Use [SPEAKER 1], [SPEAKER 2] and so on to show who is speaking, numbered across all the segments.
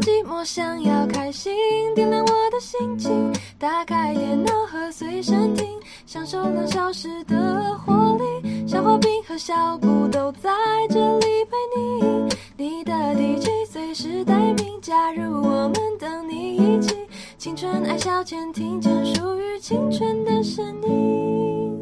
[SPEAKER 1] 寂寞，想要开心，点亮我的心情。打开电脑和随身听，享受两小时的活力。小花瓶和小布都在这里陪你，你的 DJ 随时待命，加入我们，等你一起。青春爱消遣，听见属于青春的声音。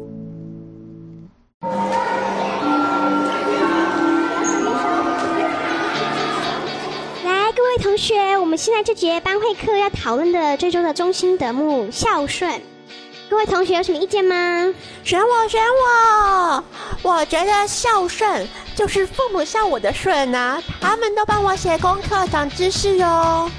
[SPEAKER 2] 学，我们现在这节班会课要讨论的这周的中心德目孝顺，各位同学有什么意见吗？
[SPEAKER 3] 选我，选我！我觉得孝顺就是父母孝我的顺啊，他们都帮我写功课、长知识哦。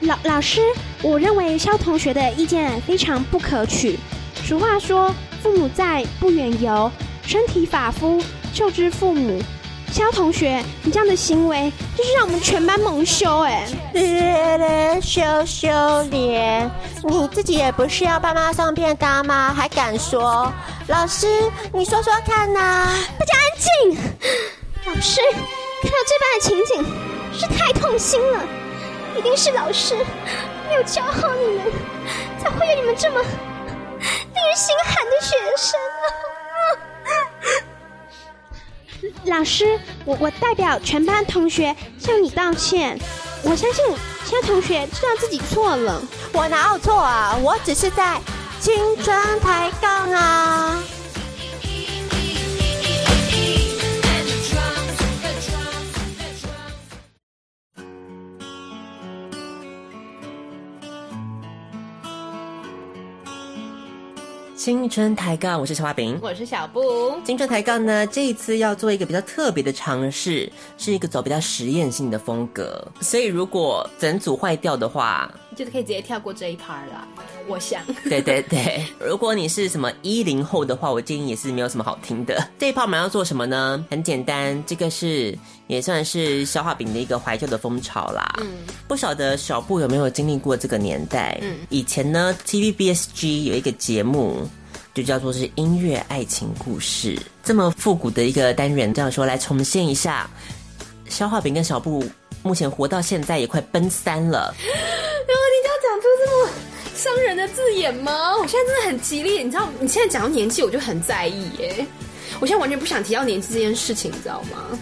[SPEAKER 2] 老老师，我认为肖同学的意见非常不可取。俗话说，父母在，不远游；身体发肤，受之父母。肖同学，你这样的行为就是让我们全班蒙羞哎！
[SPEAKER 3] 羞羞脸，你自己也不是要爸妈送便当吗？还敢说？老师，你说说看呐、
[SPEAKER 2] 大家安静！老师，看到这般的情景，是太痛心了。一定是老师没有教好你们，才会有你们这么令人心寒的学生啊！老师，我我代表全班同学向你道歉。我相信其他同学知道自己错了。
[SPEAKER 3] 我哪有错啊？我只是在青春抬杠啊！
[SPEAKER 4] 青春抬杠，我是小花饼。
[SPEAKER 5] 我是小布，
[SPEAKER 4] 青春抬杠呢，这一次要做一个比较特别的尝试，是一个走比较实验性的风格。所以如果整组坏掉的话，
[SPEAKER 5] 就是可以直接跳过这一 part 啦。我想，
[SPEAKER 4] 对对对，如果你是什么一零后的话，我建议也是没有什么好听的。这一趴我们要做什么呢？很简单，这个是也算是消化饼的一个怀旧的风潮啦。嗯，不晓得小布有没有经历过这个年代？嗯，以前呢，TVBSG 有一个节目。就叫做是音乐爱情故事，这么复古的一个单元，这样说来重现一下。消化饼跟小布目前活到现在也快奔三了，
[SPEAKER 5] 然后你就要讲出这么伤人的字眼吗？我现在真的很激烈，你知道，你现在讲到年纪，我就很在意耶。我现在完全不想提到年纪这件事情，你知道吗？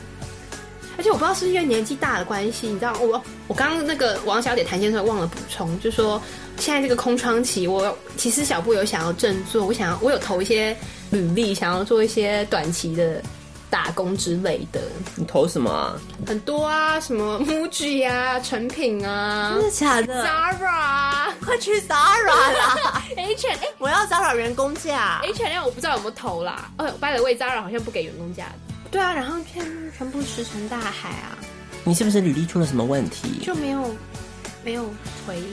[SPEAKER 5] 而且我不知道是因为年纪大的关系，你知道，我我刚刚那个王小姐谈先生忘了补充，就说现在这个空窗期，我其实小布有想要振作，我想要我有投一些履历，想要做一些短期的打工之类的，
[SPEAKER 4] 你投什么啊？
[SPEAKER 5] 很多啊，什么 MUJI 啊，成品啊
[SPEAKER 4] 真的假的
[SPEAKER 5] ？，Zara、
[SPEAKER 3] 快去 Zara 啦！
[SPEAKER 5] H 哎
[SPEAKER 3] 我要 Zara 员工价。
[SPEAKER 5] H M 我不知道有没有投啦。哦，by the way，Zara 好像不给员工价。对啊，然后全全部石沉大海啊，
[SPEAKER 4] 你是不是履历出了什么问题？
[SPEAKER 5] 就没有没有回应。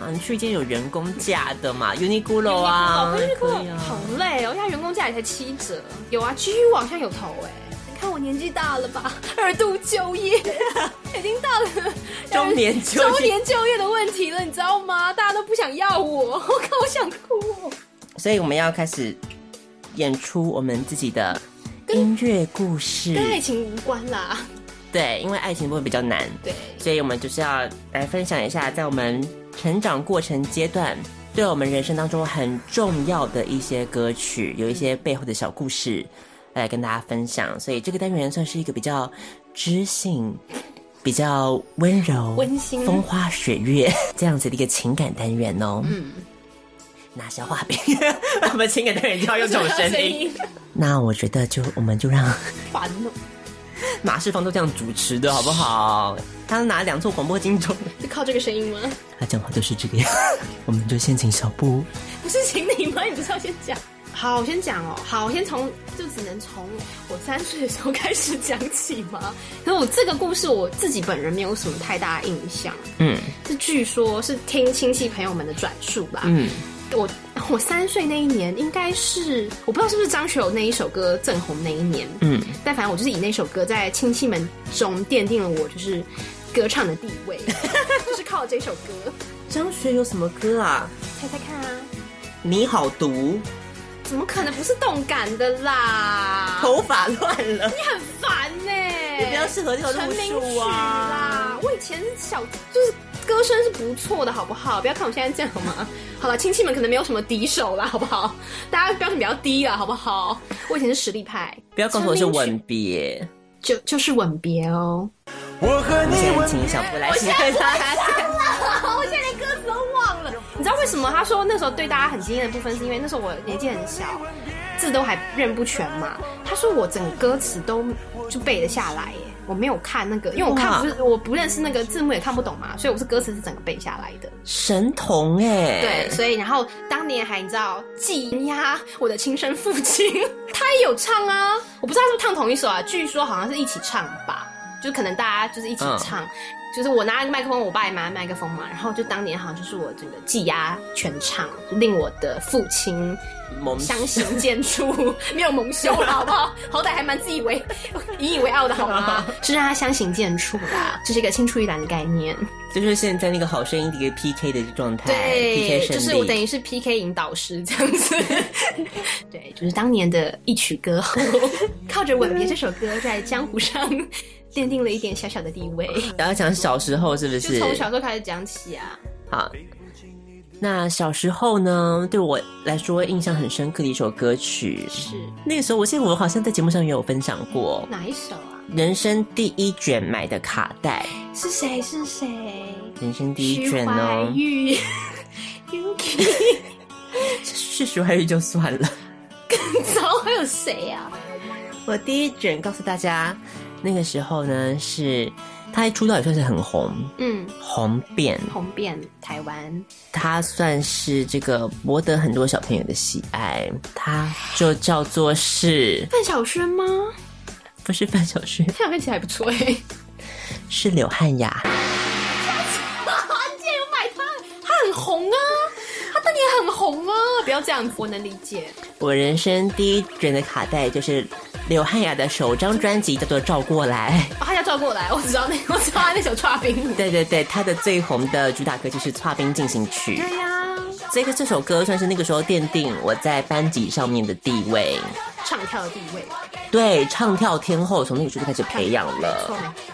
[SPEAKER 4] 啊，你去一间有员工价的嘛，Uniqlo 啊，，Uniqlo。
[SPEAKER 5] 好累哦，现在员工价也才七折。有啊，GU 好像有投哎。你看我年纪大了吧，二度就业，已经到了
[SPEAKER 4] 中年就业
[SPEAKER 5] 中年就业的问题了，你知道吗？大家都不想要我，我靠我想哭哦。
[SPEAKER 4] 所以我们要开始演出我们自己的音乐故事。
[SPEAKER 5] 跟爱情无关啦。
[SPEAKER 4] 对，因为爱情部分比较难，
[SPEAKER 5] 对，
[SPEAKER 4] 所以我们就是要来分享一下，在我们成长过程阶段，对我们人生当中很重要的一些歌曲，有一些背后的小故事来跟大家分享。所以这个单元算是一个比较知性、比较温柔、
[SPEAKER 5] 温馨
[SPEAKER 4] 风花雪月 这样子的一个情感单元哦。嗯。那消化饼，我们情感的人就要用这种声音。那我觉得就我们就让
[SPEAKER 5] 烦了。
[SPEAKER 4] 马世芳都这样主持的好不好？他拿两座广播金钟，
[SPEAKER 5] 是靠这个声音吗？
[SPEAKER 4] 他讲话都是这个样。我们就先请小布，
[SPEAKER 5] 不是请你吗？你不是要先讲？好，我先讲哦。好，我先从就只能从我三岁的时候开始讲起吗？可是我这个故事我自己本人没有什么太大印象，
[SPEAKER 4] 嗯
[SPEAKER 5] 是据说是听亲戚朋友们的转述吧。
[SPEAKER 4] 嗯，
[SPEAKER 5] 我我三岁那一年，应该是我不知道是不是张学友那一首歌正红那一年，
[SPEAKER 4] 嗯，
[SPEAKER 5] 但反正我就是以那首歌在亲戚们中奠定了我就是歌唱的地位，就是靠这首歌。
[SPEAKER 4] 张学友什么歌啊？
[SPEAKER 5] 猜猜看啊，
[SPEAKER 4] 你好毒，
[SPEAKER 5] 怎么可能不是动感的啦？
[SPEAKER 4] 头发乱了，
[SPEAKER 5] 你很烦呢、
[SPEAKER 4] 你比较适合这个路
[SPEAKER 5] 成名曲
[SPEAKER 4] 数啊。
[SPEAKER 5] 啦！我以前小，就是歌声是不错的，好不好？不要看我现在这样好吗？好了，亲戚们可能没有什么敌手啦，好不好？大家标准比较低啦，好不好？我以前是实力派，
[SPEAKER 4] 不要告诉我是吻别。
[SPEAKER 5] 就就是吻别哦。
[SPEAKER 6] 我和你
[SPEAKER 4] 现在
[SPEAKER 6] 吻
[SPEAKER 4] 请小布来
[SPEAKER 5] 现在
[SPEAKER 4] 他。
[SPEAKER 5] 我现在连歌词都忘了。你知道为什么？他说那时候对大家很惊艳的部分，是因为那时候我年纪很小，字都还认不全嘛。他说我整个歌词都就背得下来耶。我没有看那个，因为我看不是我不认识那个字幕也看不懂嘛，所以我是歌词是整个背下来的。
[SPEAKER 4] 神童哎，
[SPEAKER 5] 对，所以然后当年还你知道挤压我的亲生父亲，他也有唱啊，我不知道是不是唱同一首啊，据说好像是一起唱吧，就可能大家就是一起唱，就是我拿麦克风，我爸也拿麦克风嘛，然后就当年好像就是我这个技压全场，就令我的父亲
[SPEAKER 4] 蒙
[SPEAKER 5] 相形见绌，没有蒙羞了好不好？好歹还蛮自以为 引以为傲的好吗？是让他相形见绌啦，这是一个青出于蓝的概念。
[SPEAKER 4] 就是现在那个好声音的一个 PK 的状态
[SPEAKER 5] 对，就是我等于是 PK 引导师这样子。对，就是当年的一曲歌后，靠着《吻别》这首歌在江湖上奠定了一点小小的地位。
[SPEAKER 4] 然后讲小时候是不是？
[SPEAKER 5] 就是从小时候开始讲起啊。
[SPEAKER 4] 好，那小时候呢，对我来说印象很深刻的一首歌曲，
[SPEAKER 5] 是
[SPEAKER 4] 那个时候我记得我好像在节目上也有分享过，
[SPEAKER 5] 哪一首啊？
[SPEAKER 4] 人生第一卷买的卡带，
[SPEAKER 5] 是谁？是谁？
[SPEAKER 4] 人生第一
[SPEAKER 5] 徐
[SPEAKER 4] 卷
[SPEAKER 5] 怀
[SPEAKER 4] 哦，
[SPEAKER 5] 钰，Yuki，
[SPEAKER 4] 是徐怀钰就算了。
[SPEAKER 5] 更 早还有谁呀、
[SPEAKER 4] 我第一卷告诉大家，那个时候呢是他一出道也算是很红，
[SPEAKER 5] 嗯，
[SPEAKER 4] 红遍，
[SPEAKER 5] 红遍台湾。
[SPEAKER 4] 他算是这个博得很多小朋友的喜爱，他就叫做是
[SPEAKER 5] 范晓萱吗？
[SPEAKER 4] 不是范晓萱，
[SPEAKER 5] 范晓萱其实还不错哎、
[SPEAKER 4] 是刘汉雅。
[SPEAKER 5] 你 竟然有买它，它很红啊，他当年很红啊，不要这样子，我能理解。
[SPEAKER 4] 我人生第一卷的卡带就是刘汉雅的首张专辑，叫做《照过来》。
[SPEAKER 5] 哦，他叫照过来，我只知道那，我知道他那首《跨冰舞》。
[SPEAKER 4] 对对对，他的最红的主打歌就是《跨冰进行曲》。
[SPEAKER 5] 对呀、
[SPEAKER 4] 这个这首歌算是那个时候奠定我在班级上面的地位。
[SPEAKER 5] 唱跳的地位，
[SPEAKER 4] 对，唱跳天后从那个时候就开始培养了。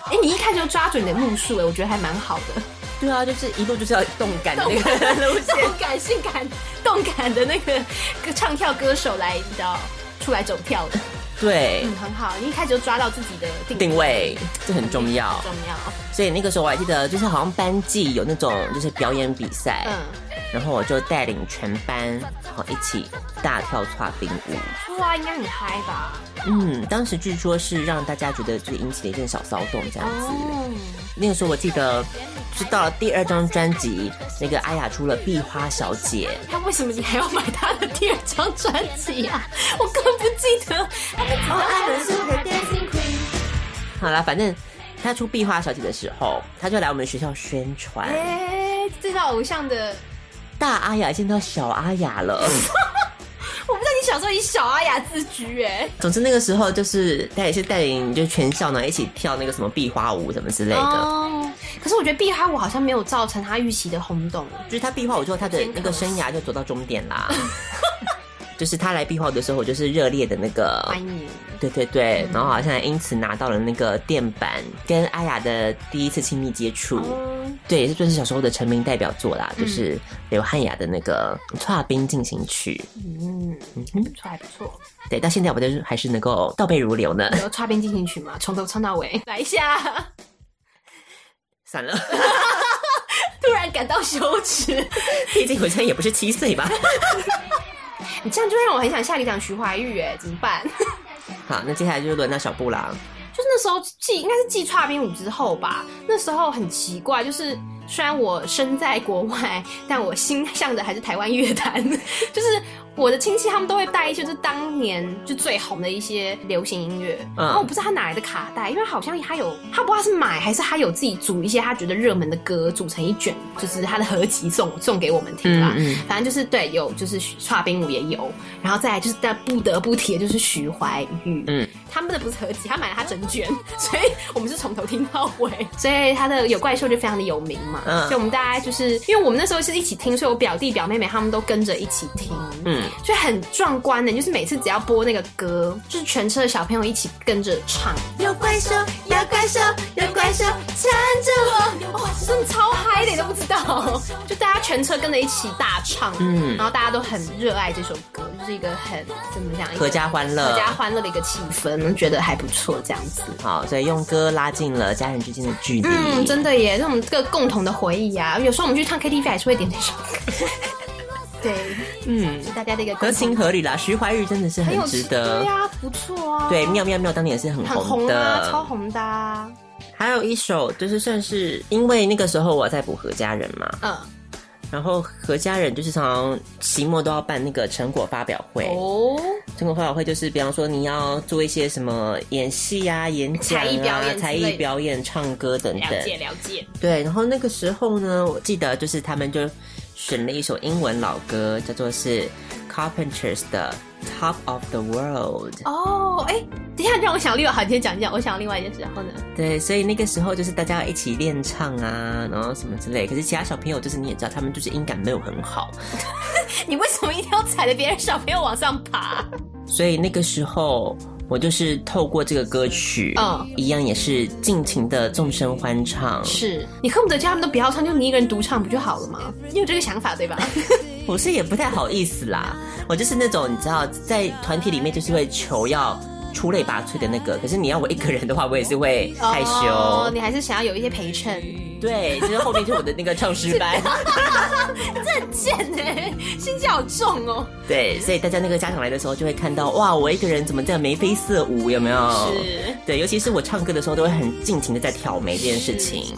[SPEAKER 5] 没？哎，你一看就抓准你的目数，哎，我觉得还蛮好的。
[SPEAKER 4] 对啊，就是一路就是要动感的那个路线。
[SPEAKER 5] 动感、性感、动感的那个歌唱跳歌手来，你知道出来走跳的，
[SPEAKER 4] 对，
[SPEAKER 5] 嗯，很好。你一开始就抓到自己的定
[SPEAKER 4] 定位这很重要
[SPEAKER 5] 很。重要。
[SPEAKER 4] 所以那个时候我还记得，就是好像班级有那种就是表演比赛，
[SPEAKER 5] 嗯，
[SPEAKER 4] 然后我就带领全班，然后一起大跳跨冰舞。
[SPEAKER 5] 哇，应该很嗨吧？
[SPEAKER 4] 嗯，当时据说是让大家觉得就是引起了一阵小骚动这样子。
[SPEAKER 5] 哦，
[SPEAKER 4] 那个时候我记得，是到了第二张专辑，那个阿雅出了《壁花小姐
[SPEAKER 5] 她为什么你还要买他的第二张专辑啊？我根本不记得。他们只要说 Super Dancing Queen。》。
[SPEAKER 4] 好啦，反正她出《壁花小姐》的时候，她就来我们学校宣传。
[SPEAKER 5] 哎，这套偶像的，
[SPEAKER 4] 大阿雅见到小阿雅了。
[SPEAKER 5] 我不知道你小时候以小阿雅自居哎。
[SPEAKER 4] 总之那个时候就是他也是带领就全校呢一起跳那个什么壁花舞什么之类的。
[SPEAKER 5] 哦，可是我觉得壁花舞好像没有造成他预期的轰动。
[SPEAKER 4] 就是他壁花舞之后，他的那个生涯就走到终点啦。就是他来壁画的时候，我就是热烈的那个
[SPEAKER 5] 欢迎，
[SPEAKER 4] 对对对，然后好像因此拿到了那个电板，跟阿雅的第一次亲密接触。
[SPEAKER 5] 嗯，
[SPEAKER 4] 对，也是算是小时候的成名代表作啦，就是刘汉雅的那个《跨冰进行曲》。
[SPEAKER 5] 嗯，还不错，还不错。
[SPEAKER 4] 对，到现在我都是还是能够倒背如流呢。
[SPEAKER 5] 有插边进行曲嘛，从头唱到尾，来一下。
[SPEAKER 4] 散了，
[SPEAKER 5] 突然感到羞耻，
[SPEAKER 4] 毕竟我现在也不是七岁吧。
[SPEAKER 5] 你这样就让我很想下一个讲徐怀钰，哎，怎么办？
[SPEAKER 4] 好，那接下来就是轮到小布朗。
[SPEAKER 5] 就是那时候记应该是记《差兵舞之后吧，那时候很奇怪，就是虽然我身在国外，但我心向的还是台湾乐坛，就是我的亲戚他们都会带一些就是当年就最红的一些流行音乐，
[SPEAKER 4] 嗯。
[SPEAKER 5] 然后我不知道他哪来的卡带，因为好像他有他不知道是买还是他有自己组一些他觉得热门的歌，组成一卷，就是他的合集送送给我们听啦。
[SPEAKER 4] 嗯嗯。
[SPEAKER 5] 反正就是对，有就是跨冰舞也有，然后再来就是但不得不提的就是徐怀钰，
[SPEAKER 4] 嗯，
[SPEAKER 5] 他们的不是合集，他买了他整卷，所以我们是从头听到尾，所以他的有怪兽就非常的有名嘛。嘛，
[SPEAKER 4] 嗯。
[SPEAKER 5] 就我们大家就是因为我们那时候是一起听，所以我表弟表妹妹他们都跟着一起听，
[SPEAKER 4] 嗯，
[SPEAKER 5] 所以很壮观的，就是每次只要播那个歌，就是全车的小朋友一起跟着唱，
[SPEAKER 3] 有怪兽，有怪兽，有怪兽缠着我。
[SPEAKER 5] 哇，真的超嗨的，你都不知道，就大家全车跟着一起大唱，
[SPEAKER 4] 嗯。
[SPEAKER 5] 然后大家都很热爱这首歌，就是一个很怎么讲，
[SPEAKER 4] 合家欢乐。
[SPEAKER 5] 合家欢乐的一个气氛，觉得还不错，这样子。
[SPEAKER 4] 好，所以用歌拉近了家人之间的距离。
[SPEAKER 5] 嗯，真的耶，这种这个共同的回忆啊，有时候我们去唱 KTV 还是会点这首歌。对，
[SPEAKER 4] 嗯，
[SPEAKER 5] 是大家的一个
[SPEAKER 4] 合情合理啦。徐怀钰真的是很值得。
[SPEAKER 5] 对啊，不错啊，
[SPEAKER 4] 对，妙妙妙当年也是很
[SPEAKER 5] 很
[SPEAKER 4] 红的，
[SPEAKER 5] 超红的啊，
[SPEAKER 4] 还有一首就是算是因为那个时候我在补何家人嘛，
[SPEAKER 5] 嗯，
[SPEAKER 4] 然后何家人就是常常期末都要办那个成果发表会。
[SPEAKER 5] 哦，
[SPEAKER 4] 成果发表会就是，比方说你要做一些什么演戏啊、演讲
[SPEAKER 5] 才艺表演
[SPEAKER 4] 啊、才艺表演、唱歌等等。
[SPEAKER 5] 了解了解，
[SPEAKER 4] 对，然后那个时候呢，我记得就是他们就选了一首英文老歌，叫做是 Carpenters 的 Top of the World。
[SPEAKER 5] 哦，哎，等一下让我想另外，好，你先讲一讲，我想另外一件事，然后呢？
[SPEAKER 4] 对，所以那个时候就是大家一起练唱啊，然后什么之类。可是其他小朋友就是你也知道，他们就是音感没有很好，
[SPEAKER 5] 你为什么一定要踩着别人小朋友往上爬？
[SPEAKER 4] 所以那个时候我就是透过这个歌曲，
[SPEAKER 5] 嗯
[SPEAKER 4] 一样也是尽情的纵声欢唱。
[SPEAKER 5] 是你恨不得叫他们都不要唱，就你一个人独唱不就好了吗？你有这个想法对吧？
[SPEAKER 4] 我是也不太好意思啦，我就是那种你知道，在团体里面就是会求要出类拔萃的那个，可是你要我一个人的话，我也是会 害羞。
[SPEAKER 5] 哦你还是想要有一些陪衬，
[SPEAKER 4] 对，就是后面就是我的那个唱诗班。
[SPEAKER 5] 这很贱哎，心机好重哦。
[SPEAKER 4] 对，所以大家那个家长来的时候，就会看到哇，我一个人怎么这样眉飞色舞，有没有？
[SPEAKER 5] 是
[SPEAKER 4] 对，尤其是我唱歌的时候，都会很尽情的在挑眉这件事情。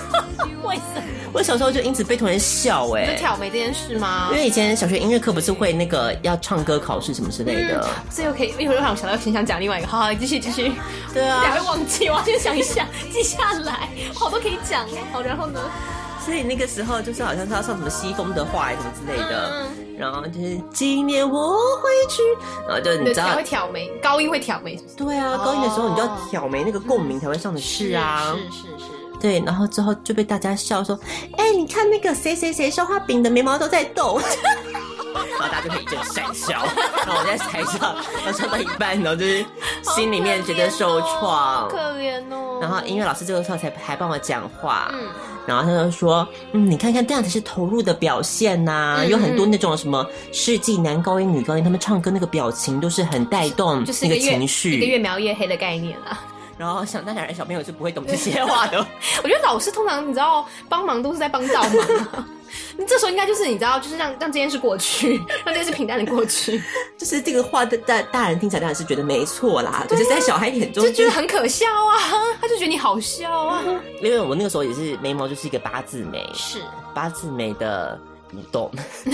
[SPEAKER 5] 为什么？
[SPEAKER 4] 我小时候就因此被同学笑哎、
[SPEAKER 5] 就挑眉这件事吗
[SPEAKER 4] 因？为以前小学音乐课不是会那个要唱歌考试什么之类的。
[SPEAKER 5] 所以我可以，一会儿又让我想到，很想讲另外一个。好好，继续继续。
[SPEAKER 4] 对啊
[SPEAKER 5] 还会忘记，我要先想一下，记下来，好多可以讲哦。好，然后呢？
[SPEAKER 4] 所以那个时候就是好像是要唱什么西风的话什么之类的，
[SPEAKER 5] 嗯
[SPEAKER 4] 然后就是今年我会去，然后就你知道
[SPEAKER 5] 会，挑眉，高音会挑眉，是是？
[SPEAKER 4] 对啊，高音的时候你就要挑眉那个共鸣才会上得去啊。
[SPEAKER 5] 是是是。
[SPEAKER 4] 对，然后之后就被大家笑说：“哎、你看那个谁谁谁烧花饼的眉毛都在动。”然后大家就会一阵讪笑。然后我在台上，然后唱到一半，然后就是心里面觉得受创。
[SPEAKER 5] 可怜哦。
[SPEAKER 4] 然后音乐老师这个时候才还帮我讲话，
[SPEAKER 5] 嗯
[SPEAKER 4] 然后他就说：“嗯，你看看这样才是投入的表现呐、
[SPEAKER 5] 嗯
[SPEAKER 4] 有很多那种什么世纪男高音、女高音，他们唱歌那个表情都是很带动那个
[SPEAKER 5] 就是一个越一个
[SPEAKER 4] 情绪。
[SPEAKER 5] 越描越黑的概念啊。
[SPEAKER 4] 然后想当然小朋友是不会懂这些话的。
[SPEAKER 5] 我觉得老师通常你知道帮忙都是在帮倒忙、这时候应该就是你知道，就是让让这件事过去，让这件事平淡的过去，
[SPEAKER 4] 就是这个话的大大人听起来当然是觉得没错啦，可是，在小孩眼中
[SPEAKER 5] 就觉得很可笑啊，他就觉得你好笑啊，
[SPEAKER 4] 因为我那个时候也是眉毛就是一个八字眉，
[SPEAKER 5] 是。
[SPEAKER 4] 八字眉的舞动，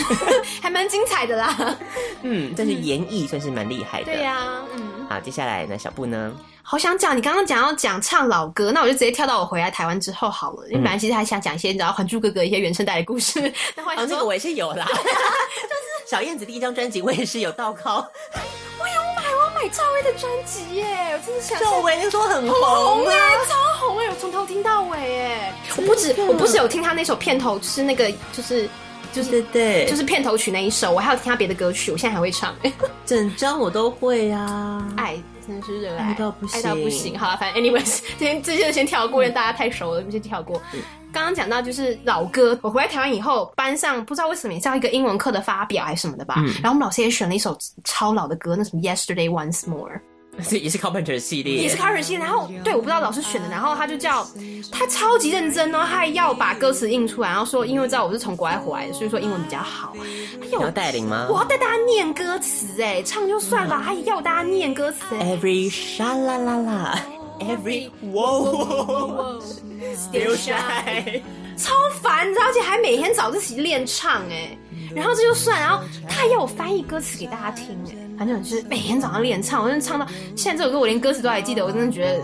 [SPEAKER 5] 还蛮精彩的啦。
[SPEAKER 4] 嗯，但是演绎算是蛮厉害的。
[SPEAKER 5] 对呀、嗯。
[SPEAKER 4] 好，接下来那，小布呢？
[SPEAKER 5] 好想讲，你刚刚讲要讲唱老歌，那我就直接跳到我回来台湾之后好了。因为本来其实还想讲一些你知道《还珠格格》一些原声带的故事，但后来
[SPEAKER 4] 哦，
[SPEAKER 5] 想说
[SPEAKER 4] 那个我也是有啦，就是小燕子第一张专辑我也是有倒靠，
[SPEAKER 5] 我有买，我赵薇的专辑耶，我真的想
[SPEAKER 4] 赵薇那个时候很
[SPEAKER 5] 很
[SPEAKER 4] 红啊，
[SPEAKER 5] 超红哎、我从头听到尾哎，我不止我不是有听他那首片头，就是那个就是就是
[SPEAKER 4] 对对，
[SPEAKER 5] 就是片头曲那一首，我还有听他别的歌曲，我现在还会唱。
[SPEAKER 4] 整张我都会啊。
[SPEAKER 5] 爱真是热爱
[SPEAKER 4] 爱到不行
[SPEAKER 5] 爱到不行。好了，反正 anyways，今天这些就先跳过，因为大家太熟了，我们先跳过。刚刚讲到就是老歌，我回来台湾以后，班上不知道为什么也是要一个英文课的发表还是什么的吧，然后我们老师也选了一首超老的歌，那什么 Yesterday Once More。
[SPEAKER 4] 这 也是 Carpenter 系列，
[SPEAKER 5] 也是 Carpenter 系列，然后对，我不知道老师选的，然后他就叫他超级认真哦，他还要把歌词印出来，然后说因为知道我是从国外回来的，所以说英文比较好。哎
[SPEAKER 4] 你要
[SPEAKER 5] 呦，
[SPEAKER 4] 带领吗
[SPEAKER 5] 我要带大家念歌词哎，唱就算了，还要大家念歌词哎。
[SPEAKER 4] ？Every sha la la la。Every whoa still shy，
[SPEAKER 5] 超烦，你知道，而且还每天早自习练唱哎，然后这就算，然后他还要我翻译歌词给大家听哎，反正就是每天早上练唱，我真的唱到现在这首歌我连歌词都还记得，我真的觉得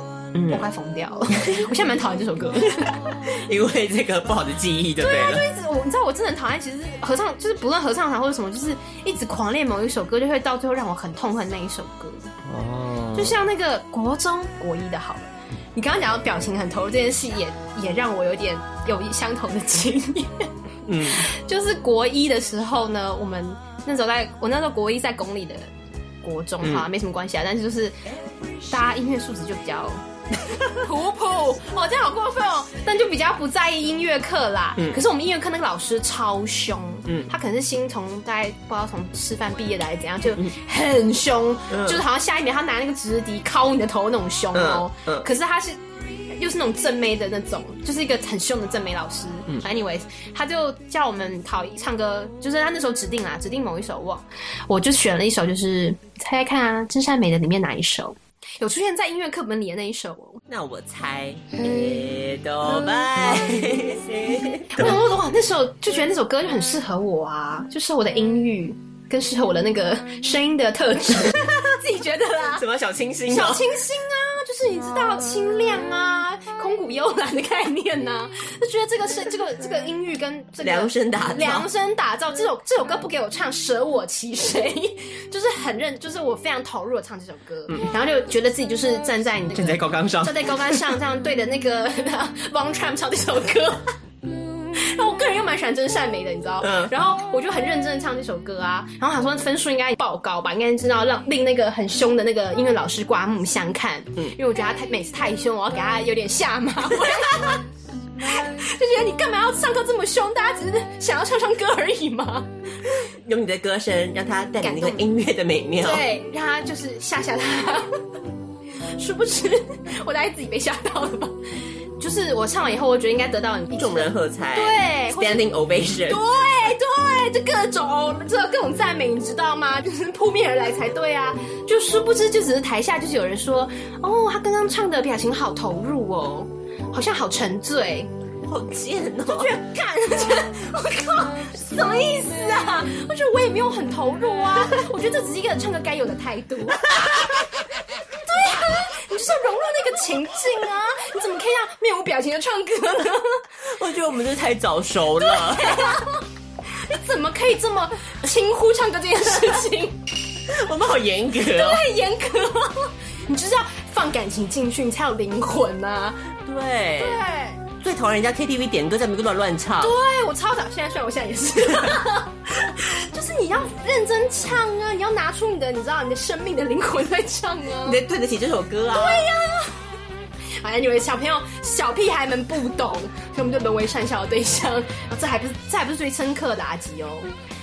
[SPEAKER 5] 我快疯掉了，我现在蛮讨厌这首歌。
[SPEAKER 4] 因为这个不好的记忆，对不对了？
[SPEAKER 5] 一直我你知道我真的很讨厌，其实合唱就是不论合唱团或者什么，就是一直狂练某一首歌，就会到最后让我很痛恨那一首歌。
[SPEAKER 4] 哦，
[SPEAKER 5] 就像那个国中国一的好了，你刚刚讲到表情很投入这件事，也也让我有点有相同的经验。
[SPEAKER 4] 嗯，
[SPEAKER 5] 就是国一的时候呢，我们那时候在我那时候国一在公立的国中
[SPEAKER 4] 嗯。
[SPEAKER 5] 哈，没什么关系啊，但是就是大家音乐素质就比较 普普。哦，这样好过分哦，但就比较不在意音乐课啦。
[SPEAKER 4] 嗯。
[SPEAKER 5] 可是我们音乐课那个老师超凶，
[SPEAKER 4] 嗯。
[SPEAKER 5] 他可能是新从大概不知道从师范毕业的还是怎样，就很凶，
[SPEAKER 4] 嗯。
[SPEAKER 5] 就是好像下一秒他拿那个直笛敲你的头那种凶哦。
[SPEAKER 4] 嗯嗯。
[SPEAKER 5] 可是他是又是那种正妹的那种，就是一个很凶的正妹老师。
[SPEAKER 4] 嗯
[SPEAKER 5] Anyways，他就叫我们考唱歌，就是他那时候指定啦，指定某一首我，我就选了一首，就是猜猜看啊，《真善美》的里面哪一首？有出现在音乐课本里的那一首哦。
[SPEAKER 4] 那我猜，诶，都拜，
[SPEAKER 5] 我想说，哇，那时候就觉得那首歌就很适合我啊，就适合我的音域，更适合我的那个声音的特质，自己觉得啦。
[SPEAKER 4] 什么小清新哦？
[SPEAKER 5] 小清新啊，就是你知道清亮啊，空谷幽兰的概念呐、就觉得这个是这个这个音域跟这个
[SPEAKER 4] 量身打造
[SPEAKER 5] 量身打造。这首这首歌不给我唱，舍我其谁？就是很认，就是我非常投入的唱这首歌，然后就觉得自己就是站在你那个
[SPEAKER 4] 站在高岗上
[SPEAKER 5] 站在高杆上，这样对着那个 Von Tramp 唱这首歌。然后我个人又蛮喜欢真善美的，你知道？
[SPEAKER 4] 嗯
[SPEAKER 5] 然后我就很认真的唱这首歌啊，然后想说分数应该爆高吧，应该知道让令那个很凶的那个音乐老师刮目相看。嗯，因为我觉得他太每次太凶，我要给他有点下马威。就觉得你干嘛要上课这么凶？大家只是想要唱唱歌而已嘛。
[SPEAKER 4] 用你的歌声让他带领那个音乐的美妙。
[SPEAKER 5] 对，让他就是吓吓他。殊不知，我大概自己被吓到了吧。就是我唱完以后，我觉得应该得到很
[SPEAKER 4] 众人喝彩，
[SPEAKER 5] 对
[SPEAKER 4] ，standing ovation，
[SPEAKER 5] 对对，就各种这各种赞美，你知道吗？就是扑面而来才对啊！就殊不知，就只是台下就是有人说，哦，他刚刚唱的表情好投入哦，好像好沉醉。
[SPEAKER 4] 好贱哦！
[SPEAKER 5] 觉得干，我觉得我靠，什么意思啊？我觉得我也没有很投入啊，我觉得这只是一个唱歌该有的态度。就是要融入那个情境啊！你怎么可以让面无表情的唱歌呢？
[SPEAKER 4] 我觉得我们是太早熟了，
[SPEAKER 5] 你怎么可以这么轻忽唱歌这件事情？
[SPEAKER 4] 我们好严格哦。
[SPEAKER 5] 太严格了，你就是要放感情进去，你才有灵魂呐、
[SPEAKER 4] 对，
[SPEAKER 5] 对。
[SPEAKER 4] 最讨厌人家 KTV 点歌在那边乱乱唱。
[SPEAKER 5] 对我超讨，现在虽然我现在也是，就是你要认真唱啊，你要拿出你的，你知道你的生命的灵魂在唱啊
[SPEAKER 4] 你。得对得起这首歌啊！对呀、
[SPEAKER 5] 反正以为小朋友、小屁孩们不懂，所以我们就沦为善笑的对象。然 后这还不是这还不是最深刻的打击哦，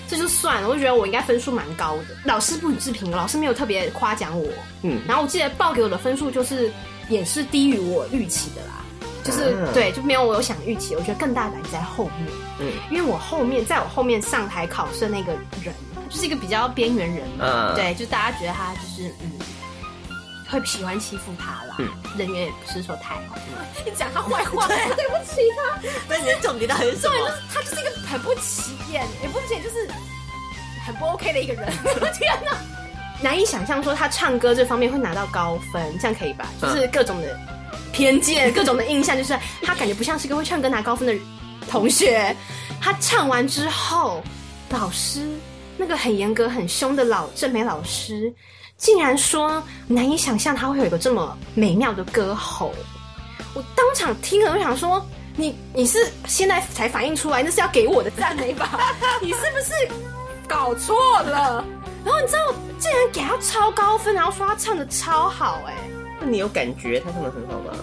[SPEAKER 5] 这就算了。我就觉得我应该分数蛮高的，老师不予置评，老师没有特别夸奖我。
[SPEAKER 4] 嗯
[SPEAKER 5] 然后我记得报给我的分数就是也是低于我预期的啦。就是、
[SPEAKER 4] 嗯
[SPEAKER 5] 对，就没有我有想预期，我觉得更大胆在后面，
[SPEAKER 4] 嗯。
[SPEAKER 5] 因为我后面在我后面上台考试的那个人，就是一个比较边缘人嘛，
[SPEAKER 4] 嗯
[SPEAKER 5] 对，就大家觉得他就是嗯，会喜欢欺负他啦，
[SPEAKER 4] 嗯。
[SPEAKER 5] 人缘也不是说太好，你讲他坏话，对不起他，
[SPEAKER 4] 但你的重点到底是什
[SPEAKER 5] 重点就？是他就是一个很不起眼，也不起眼，就是很不 OK 的一个人。天哪，难以想象说他唱歌这方面会拿到高分，这样可以吧？就是各种的偏见，各种的印象，就是他感觉不像是个会唱歌拿高分的同学。他唱完之后，老师那个很严格、很凶的老郑美老师，竟然说难以想象他会有一个这么美妙的歌喉。我当场听了，我想说，你你是现在才反应出来，那是要给我的赞美吧？你是不是搞错了？然后你知道竟然给他超高分，然后说他唱的超好、哎，
[SPEAKER 4] 那你有感觉他唱的很好吗？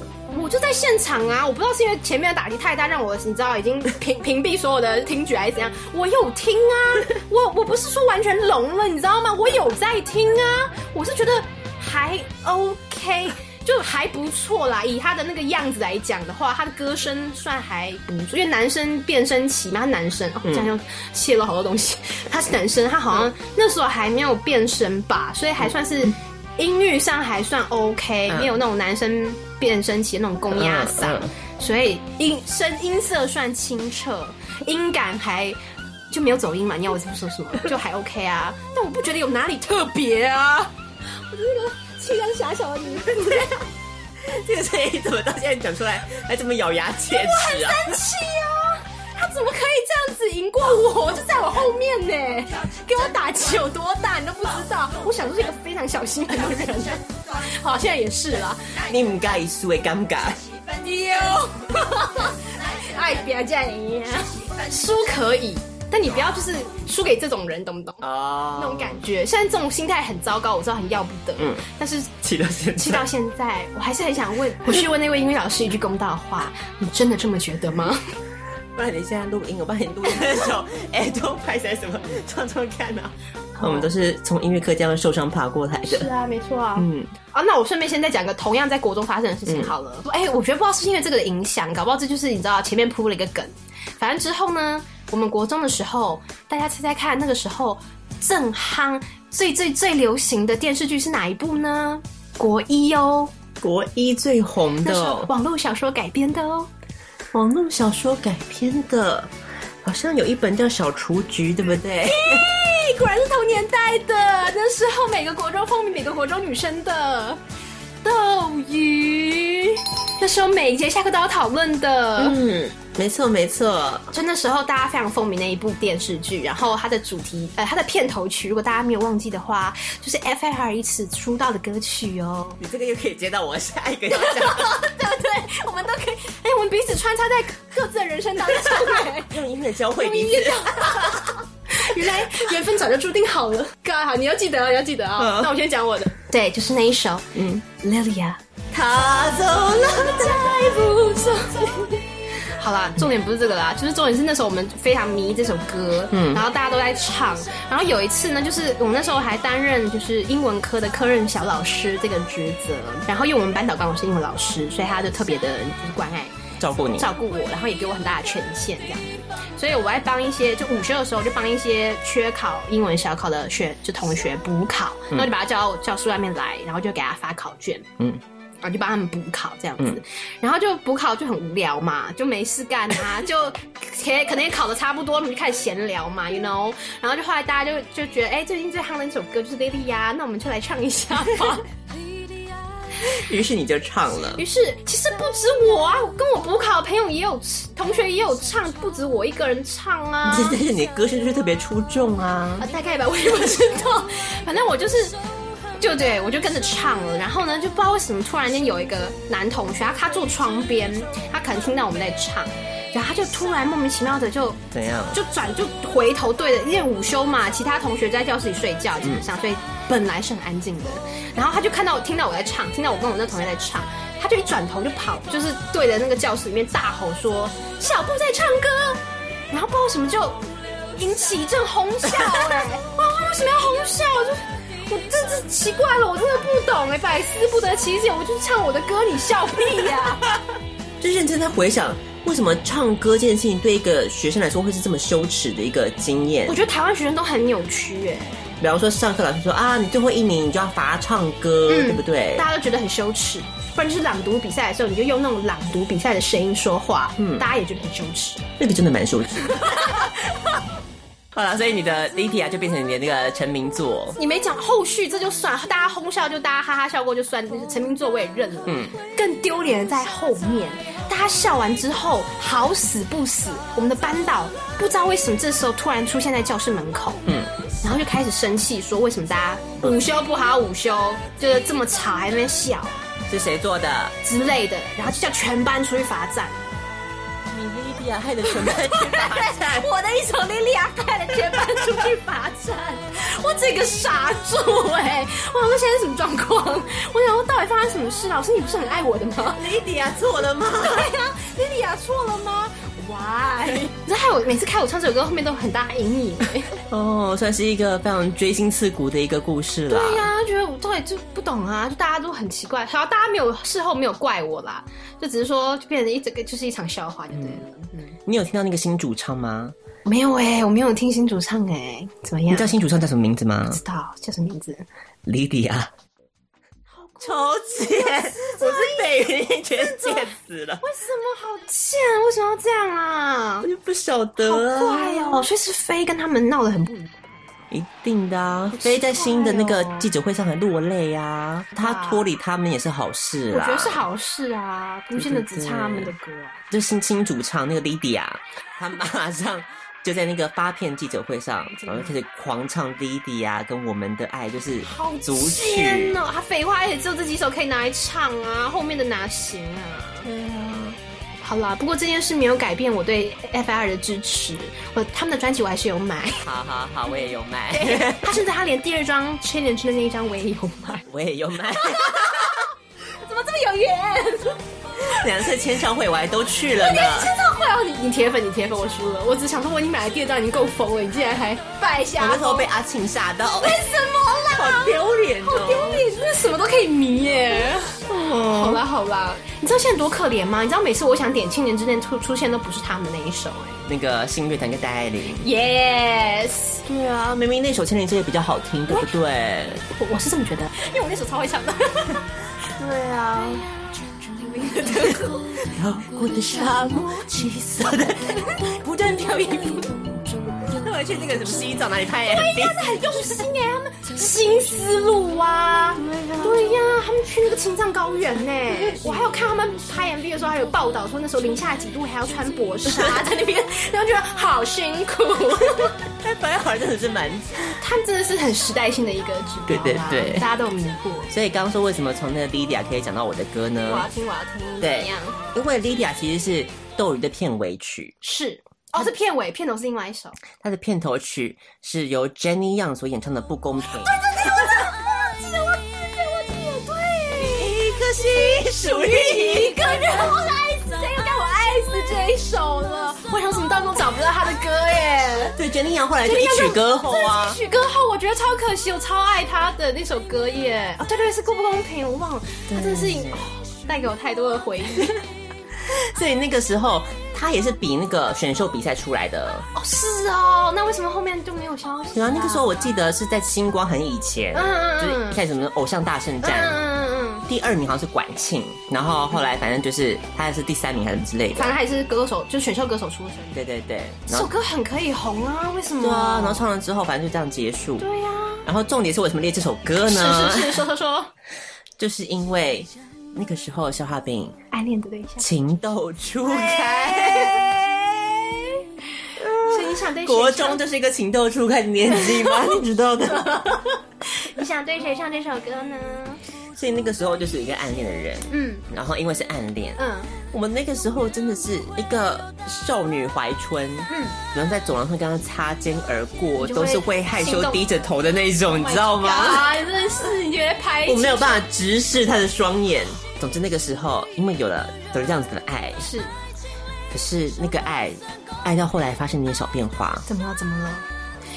[SPEAKER 5] 我就在现场啊，我不知道是因为前面的打击太大，让我你知道已经 屏屏蔽所有的听觉还是怎样。我有听啊，我我不是说完全聋了，你知道吗？我有在听啊，我是觉得还 OK，就还不错啦。以他的那个样子来讲的话，他的歌声算还不错，因为男生变声期嘛，他男生哦，这样就泄露好多东西。他是男生，他好像那时候还没有变声吧，所以还算是。音域上还算 OK，、
[SPEAKER 4] 嗯
[SPEAKER 5] 没有那种男生变声期的那种公鸭嗓，
[SPEAKER 4] 嗯嗯
[SPEAKER 5] 所以音声音色算清澈，音感还就没有走音嘛。你要我说什么，就还 OK 啊。但我不觉得有哪里特别啊。我是那个气量狭小的女人，
[SPEAKER 4] 这个声音怎么到现在讲出来还这么咬牙切齿啊？
[SPEAKER 5] 生气啊！他怎么可以这样子赢过我？就在我后面呢，给我打击有多大，你都不知道。我想说是一个非常小心眼的人，好，现在也是啦。
[SPEAKER 4] 你唔介意输会尴尬，
[SPEAKER 5] 丢，哎，不要这样，输可以，但你不要就是输给这种人，懂不懂？
[SPEAKER 4] 哦，
[SPEAKER 5] 那种感觉，现在这种心态很糟糕，我知道很要不得。嗯，但是
[SPEAKER 4] 气到现在，
[SPEAKER 5] 气到现在，我还是很想问，我去问那位音乐老师一句公道话：你真的这么觉得吗？
[SPEAKER 4] 不然你现在录音，我帮你录音的时候，哎，都拍起来什么？唱唱看啊！我们都是从音乐课这样受伤爬过来的。
[SPEAKER 5] 是啊，没错啊。嗯，啊，那我顺便先再讲个同样在国中发生的事情好了。哎，我觉得不知道是因为这个的影响，搞不好这就是你知道前面铺了一个梗。反正之后呢，我们国中的时候，大家猜猜看，那个时候正夯、最最最流行的电视剧是哪一部呢？国一哦，
[SPEAKER 4] 国一最红的
[SPEAKER 5] 网络小说改编的哦，
[SPEAKER 4] 网络小说改编的，好像有一本叫《小雏菊》，对不对？
[SPEAKER 5] 果然是同年代的，那时候每个国中风靡每个国中女生的斗鱼，那时候每一节下课都要讨论的。
[SPEAKER 4] 嗯，没错没错，
[SPEAKER 5] 就那时候大家非常风靡的一部电视剧，然后它的主题呃它的片头曲，如果大家没有忘记的话，就是 F I R 以此出道的歌曲哦。
[SPEAKER 4] 你这个又可以接到我下一个要讲，
[SPEAKER 5] 对不对？我们都可以，哎，我们彼此穿插在各自的人生当中，
[SPEAKER 4] 用音乐教会彼此。
[SPEAKER 5] 原来缘分早就注定好了，哥好，你要记得啊，你要记得啊。那我先讲我的，对，就是那一首，嗯，Lilia，
[SPEAKER 4] 他走了，
[SPEAKER 5] 再不走。好啦，重点不是这个啦，就是重点是那时候我们非常迷这首歌，嗯，然后大家都在唱，然后有一次呢，就是我们那时候还担任就是英文科的科任小老师这个职责，然后因为我们班导刚好是英文老师，所以他就特别的就是关爱。
[SPEAKER 4] 照顾你，
[SPEAKER 5] 照顾我，然后也给我很大的权限，这样子。所以我在帮一些，就午休的时候，就帮一些缺考英文小考的学，就同学补考，然后就把他叫到教室外面来，然后就给他发考卷，嗯，然后就帮他们补考这样子。然后就补考就很无聊嘛，就没事干啊，就可可能也考的差不多，我们就开始闲聊嘛，you know。然后就后来大家就就觉得，哎，最近最夯的一首歌就是 Lady 呀，那我们就来唱一下吧。
[SPEAKER 4] 于是你就唱了。
[SPEAKER 5] 于是其实不止我啊，跟我补考的朋友也有，同学也有唱，不止我一个人唱啊。
[SPEAKER 4] 但是你的歌声就是特别出众啊。
[SPEAKER 5] 啊，大概吧，我也不知道。反正我就是，就对我就跟着唱了。然后呢，就不知道为什么突然间有一个男同学，他他坐窗边，他可能听到我们在唱。然后他就突然莫名其妙的就
[SPEAKER 4] 怎样，
[SPEAKER 5] 就转就回头对着，因为午休嘛，其他同学在教室里睡觉，基本上，所以本来是很安静的。然后他就看到我听到我在唱，听到我跟我那同学在唱，他就一转头就跑，就是对着那个教室里面大吼说：“小布在唱歌。”然后不知道什么就引起一阵哄笑哎，哇，为什么要哄笑？就我这这奇怪了，我真的不懂哎，百思不得其解。我就唱我的歌，你笑屁呀！
[SPEAKER 4] 就认真在回想。为什么唱歌这件事情对一个学生来说会是这么羞耻的一个经验？
[SPEAKER 5] 我觉得台湾学生都很扭曲哎。
[SPEAKER 4] 比方说上课老师说啊，你最后一名你就要罚唱歌，对不对？
[SPEAKER 5] 大家都觉得很羞耻。不然就是朗读比赛的时候，你就用那种朗读比赛的声音说话，嗯，大家也觉得很羞耻。
[SPEAKER 4] 那个真的蛮羞耻。好了，所以你的 Lydia 就变成你的那个成名作。
[SPEAKER 5] 你没讲后续，这就算大家哄笑，就大家哈哈笑过就算。成名作我也认了。嗯，更丢脸的在后面，大家笑完之后，好死不死，我们的班导不知道为什么这时候突然出现在教室门口。嗯，然后就开始生气，说为什么大家午休不好午休，就是这么吵还在那边笑，
[SPEAKER 4] 是谁做的
[SPEAKER 5] 之类的，然后就叫全班出去罚站。
[SPEAKER 4] 你莉莉亚害的全班去罚 站，
[SPEAKER 5] 我的一首莉莉亚害的全班出去罚站，我这个傻住哎！我想说现在什么状况？我想说到底发生什么事？老师你不是很爱我的吗？
[SPEAKER 4] 莉莉亚错了吗？
[SPEAKER 5] 对呀，莉莉亚错了吗？Why？你知道害我每次开我唱这首歌后面都有很大阴影哎。
[SPEAKER 4] 哦，算是一个非常锥心刺骨的一个故事了。
[SPEAKER 5] 对呀，觉得我到底就不懂啊，就大家都很奇怪。好，大家没有事后没有怪我啦，就只是说就变成一整个就是一场笑话就对了。
[SPEAKER 4] 嗯，你有听到那个新主唱吗？
[SPEAKER 5] 没有哎，我没有听新主唱哎，怎么样？
[SPEAKER 4] 你知道新主唱叫什么名字吗？
[SPEAKER 5] 不知道叫什么名字
[SPEAKER 4] ？Lydia。超贱！我是被人全贱死了。
[SPEAKER 5] 为什么好贱？为什么要这样啊？
[SPEAKER 4] 我就不晓得。
[SPEAKER 5] 好怪哦，所以是飞跟他们闹得很不愉快。
[SPEAKER 4] 一定的啊，飞在新的那个记者会上还落泪啊，他脱离他们也是好事啦。
[SPEAKER 5] 我觉得是好事啊，不见得只唱他们的歌啊。
[SPEAKER 4] 就新新主唱那个 Lydia，他马上就在那个发片记者会上，然后就开始狂唱 Lydia 跟我们的爱，就是
[SPEAKER 5] 好
[SPEAKER 4] 组曲。
[SPEAKER 5] 贱哦！他废话也只有这几首可以拿来唱啊，后面的哪行啊？
[SPEAKER 4] 对啊，
[SPEAKER 5] 好啦，不过这件事没有改变我对 FR 的支持，我他们的专辑我还是有买。
[SPEAKER 4] 好好好，我也有买，
[SPEAKER 5] 他甚至他连第二张 Challenge 的那一张我也有买，
[SPEAKER 4] 我也有买，
[SPEAKER 5] 怎么这么有缘？
[SPEAKER 4] 两次签唱会我还都去了呢。
[SPEAKER 5] 你你铁粉，你铁粉，我输了。我只想说，我已经买了第二张，已经够疯了，你竟然还败下。
[SPEAKER 4] 我那时候被阿庆吓到，
[SPEAKER 5] 为什么啦？
[SPEAKER 4] 好丢脸
[SPEAKER 5] 好丢
[SPEAKER 4] 哦！
[SPEAKER 5] 脸，真的什么都可以迷耶。好啦好啦，你知道现在多可怜吗？你知道每次我想点《青年之恋》出出现都不是他们的那一首
[SPEAKER 4] 那个新乐团跟戴爱玲，
[SPEAKER 5] 哎。Yes，
[SPEAKER 4] 对啊，明明那首《千年之夜》比较好听，对不对？
[SPEAKER 5] 我我是这么觉得，因为我那首超会唱的。
[SPEAKER 4] 对啊。辽阔的沙漠，七色的不断飘逸。那 我去那个什么西藏哪里拍 MV？
[SPEAKER 5] 很用心哎，他们新思路啊，对呀，他们去那个青藏高原呢。我还有看他们拍 MV 的时候，还有报道说那时候零下几度，还要穿薄纱在那边，然后觉得好辛苦。
[SPEAKER 4] 哎，白好真的是蛮……
[SPEAKER 5] 他们真的是很时代性的一个指标，
[SPEAKER 4] 对对对
[SPEAKER 5] 大家都有迷过。
[SPEAKER 4] 所以刚刚说为什么从那个 Lydia 可以讲到我的歌呢我
[SPEAKER 5] 要？听，我要听，
[SPEAKER 4] 对？因为 Lydia 其实是斗鱼的片尾曲，
[SPEAKER 5] 是哦，是片尾，片头是另外一首。
[SPEAKER 4] 它的片头曲是由 Jenny Young 所演唱的《不公平》。对对
[SPEAKER 5] 对，我记得我记得我记得，对
[SPEAKER 4] 一颗心属于一个人。
[SPEAKER 5] 我爱死，谁又该我爱死这一首了？我想怎么到都找不到他的歌耶。
[SPEAKER 4] 对，Jenny Young 后来就一曲歌后啊，一
[SPEAKER 5] 曲歌后，我觉得超可惜，我超爱他的那首歌耶。哦，对对，是公不公平？我忘了，他真的是哦带给我太多的回忆。
[SPEAKER 4] 所以那个时候他也是比那个选秀比赛出来的。
[SPEAKER 5] 哦，是哦，那为什么后面就没有消息？
[SPEAKER 4] 对啊，那个时候我记得是在星光很以前，
[SPEAKER 5] 嗯嗯
[SPEAKER 4] 就是一开始什么偶像大圣
[SPEAKER 5] 嗯
[SPEAKER 4] 战，
[SPEAKER 5] 嗯嗯嗯
[SPEAKER 4] 第二名好像是管庆，然后后来反正就是他还是第三名还是之类
[SPEAKER 5] 的，反
[SPEAKER 4] 的。
[SPEAKER 5] 正还是歌手，就是选秀歌手出身。
[SPEAKER 4] 对对对，
[SPEAKER 5] 这首歌很可以红啊，为什么？
[SPEAKER 4] 对啊，然后唱了之后，反正就这样结束。
[SPEAKER 5] 对呀、
[SPEAKER 4] 然后重点是为什么列这首歌呢？
[SPEAKER 5] 是是是，说说说，
[SPEAKER 4] 就是因为那个时候消化饼
[SPEAKER 5] 暗恋的对象。
[SPEAKER 4] 情窦初开，
[SPEAKER 5] 所以你想对
[SPEAKER 4] 国中就是一个情窦初开的年纪吗？你知道的。
[SPEAKER 5] 你想对谁唱这首歌呢？
[SPEAKER 4] 所以那个时候就是一个暗恋的人，
[SPEAKER 5] 嗯
[SPEAKER 4] 然后因为是暗恋，
[SPEAKER 5] 嗯，
[SPEAKER 4] 我们那个时候真的是一个少女怀春，嗯，然后在走廊上跟他擦肩而过，都是会害羞低着头的那种，你知道吗？
[SPEAKER 5] 啊，真的是，你觉得拍
[SPEAKER 4] 我没有办法直视他的双眼。总之那个时候，因为有了有了这样子的爱，
[SPEAKER 5] 是
[SPEAKER 4] 可是那个爱，爱到后来发生一点小变化。
[SPEAKER 5] 怎么了？怎么了？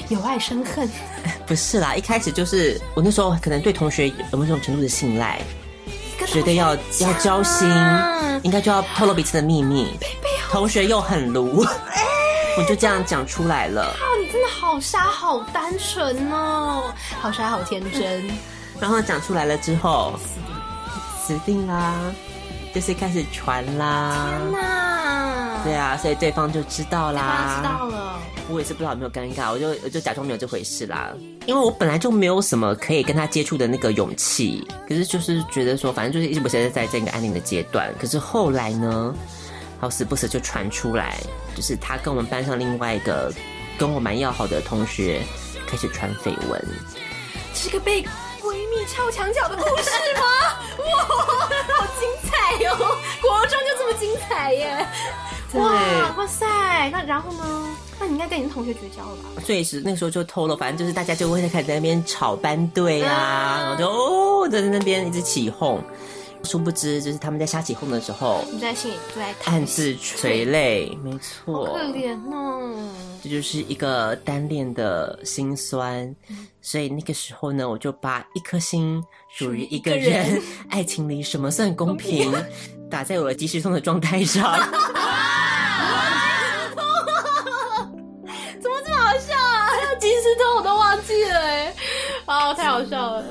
[SPEAKER 5] 有爱生恨，
[SPEAKER 4] 不是啦，一开始就是我那时候可能对同学有某种程度的信赖，觉得要要交心，应该就要透露彼此的秘密。同学又很鲁，我就这样讲出来了。
[SPEAKER 5] 哦，你真的好傻，好单纯哦，好傻，好天真。
[SPEAKER 4] 然后讲出来了之后，死定啦，就是开始传啦。
[SPEAKER 5] 天哪
[SPEAKER 4] 对啊，所以对方就知道啦。
[SPEAKER 5] 他知道了，
[SPEAKER 4] 我也是不知道有没有尴尬，我就我就假装没有这回事啦。因为我本来就没有什么可以跟他接触的那个勇气，可是就是觉得说，反正就是一直不是在在这个暗恋的阶段。可是后来呢，好死不死就传出来，就是他跟我们班上另外一个跟我蛮要好的同学开始传绯闻。
[SPEAKER 5] 是个被闺蜜撬墙角的故事吗？哇，好精彩哦！国中就这么精彩耶！哇哇塞，那然后呢？那你应该跟你的同学绝交了吧？
[SPEAKER 4] 所以是那个时候就偷了，反正就是大家就会开始在那边吵班队啊，
[SPEAKER 5] 啊
[SPEAKER 4] 然后就哦在那边一直起哄。殊不知，就是他们在瞎起哄的时候，
[SPEAKER 5] 你在心里就在
[SPEAKER 4] 暗自垂泪。没错，
[SPEAKER 5] 可怜哦。
[SPEAKER 4] 这就是一个单恋的心酸。
[SPEAKER 5] 嗯
[SPEAKER 4] 所以那个时候呢，我就把一颗心属于一个人，爱情里什么算公平，打在我的即时通的状态上。
[SPEAKER 5] 我都忘记了哎，啊，太好笑了。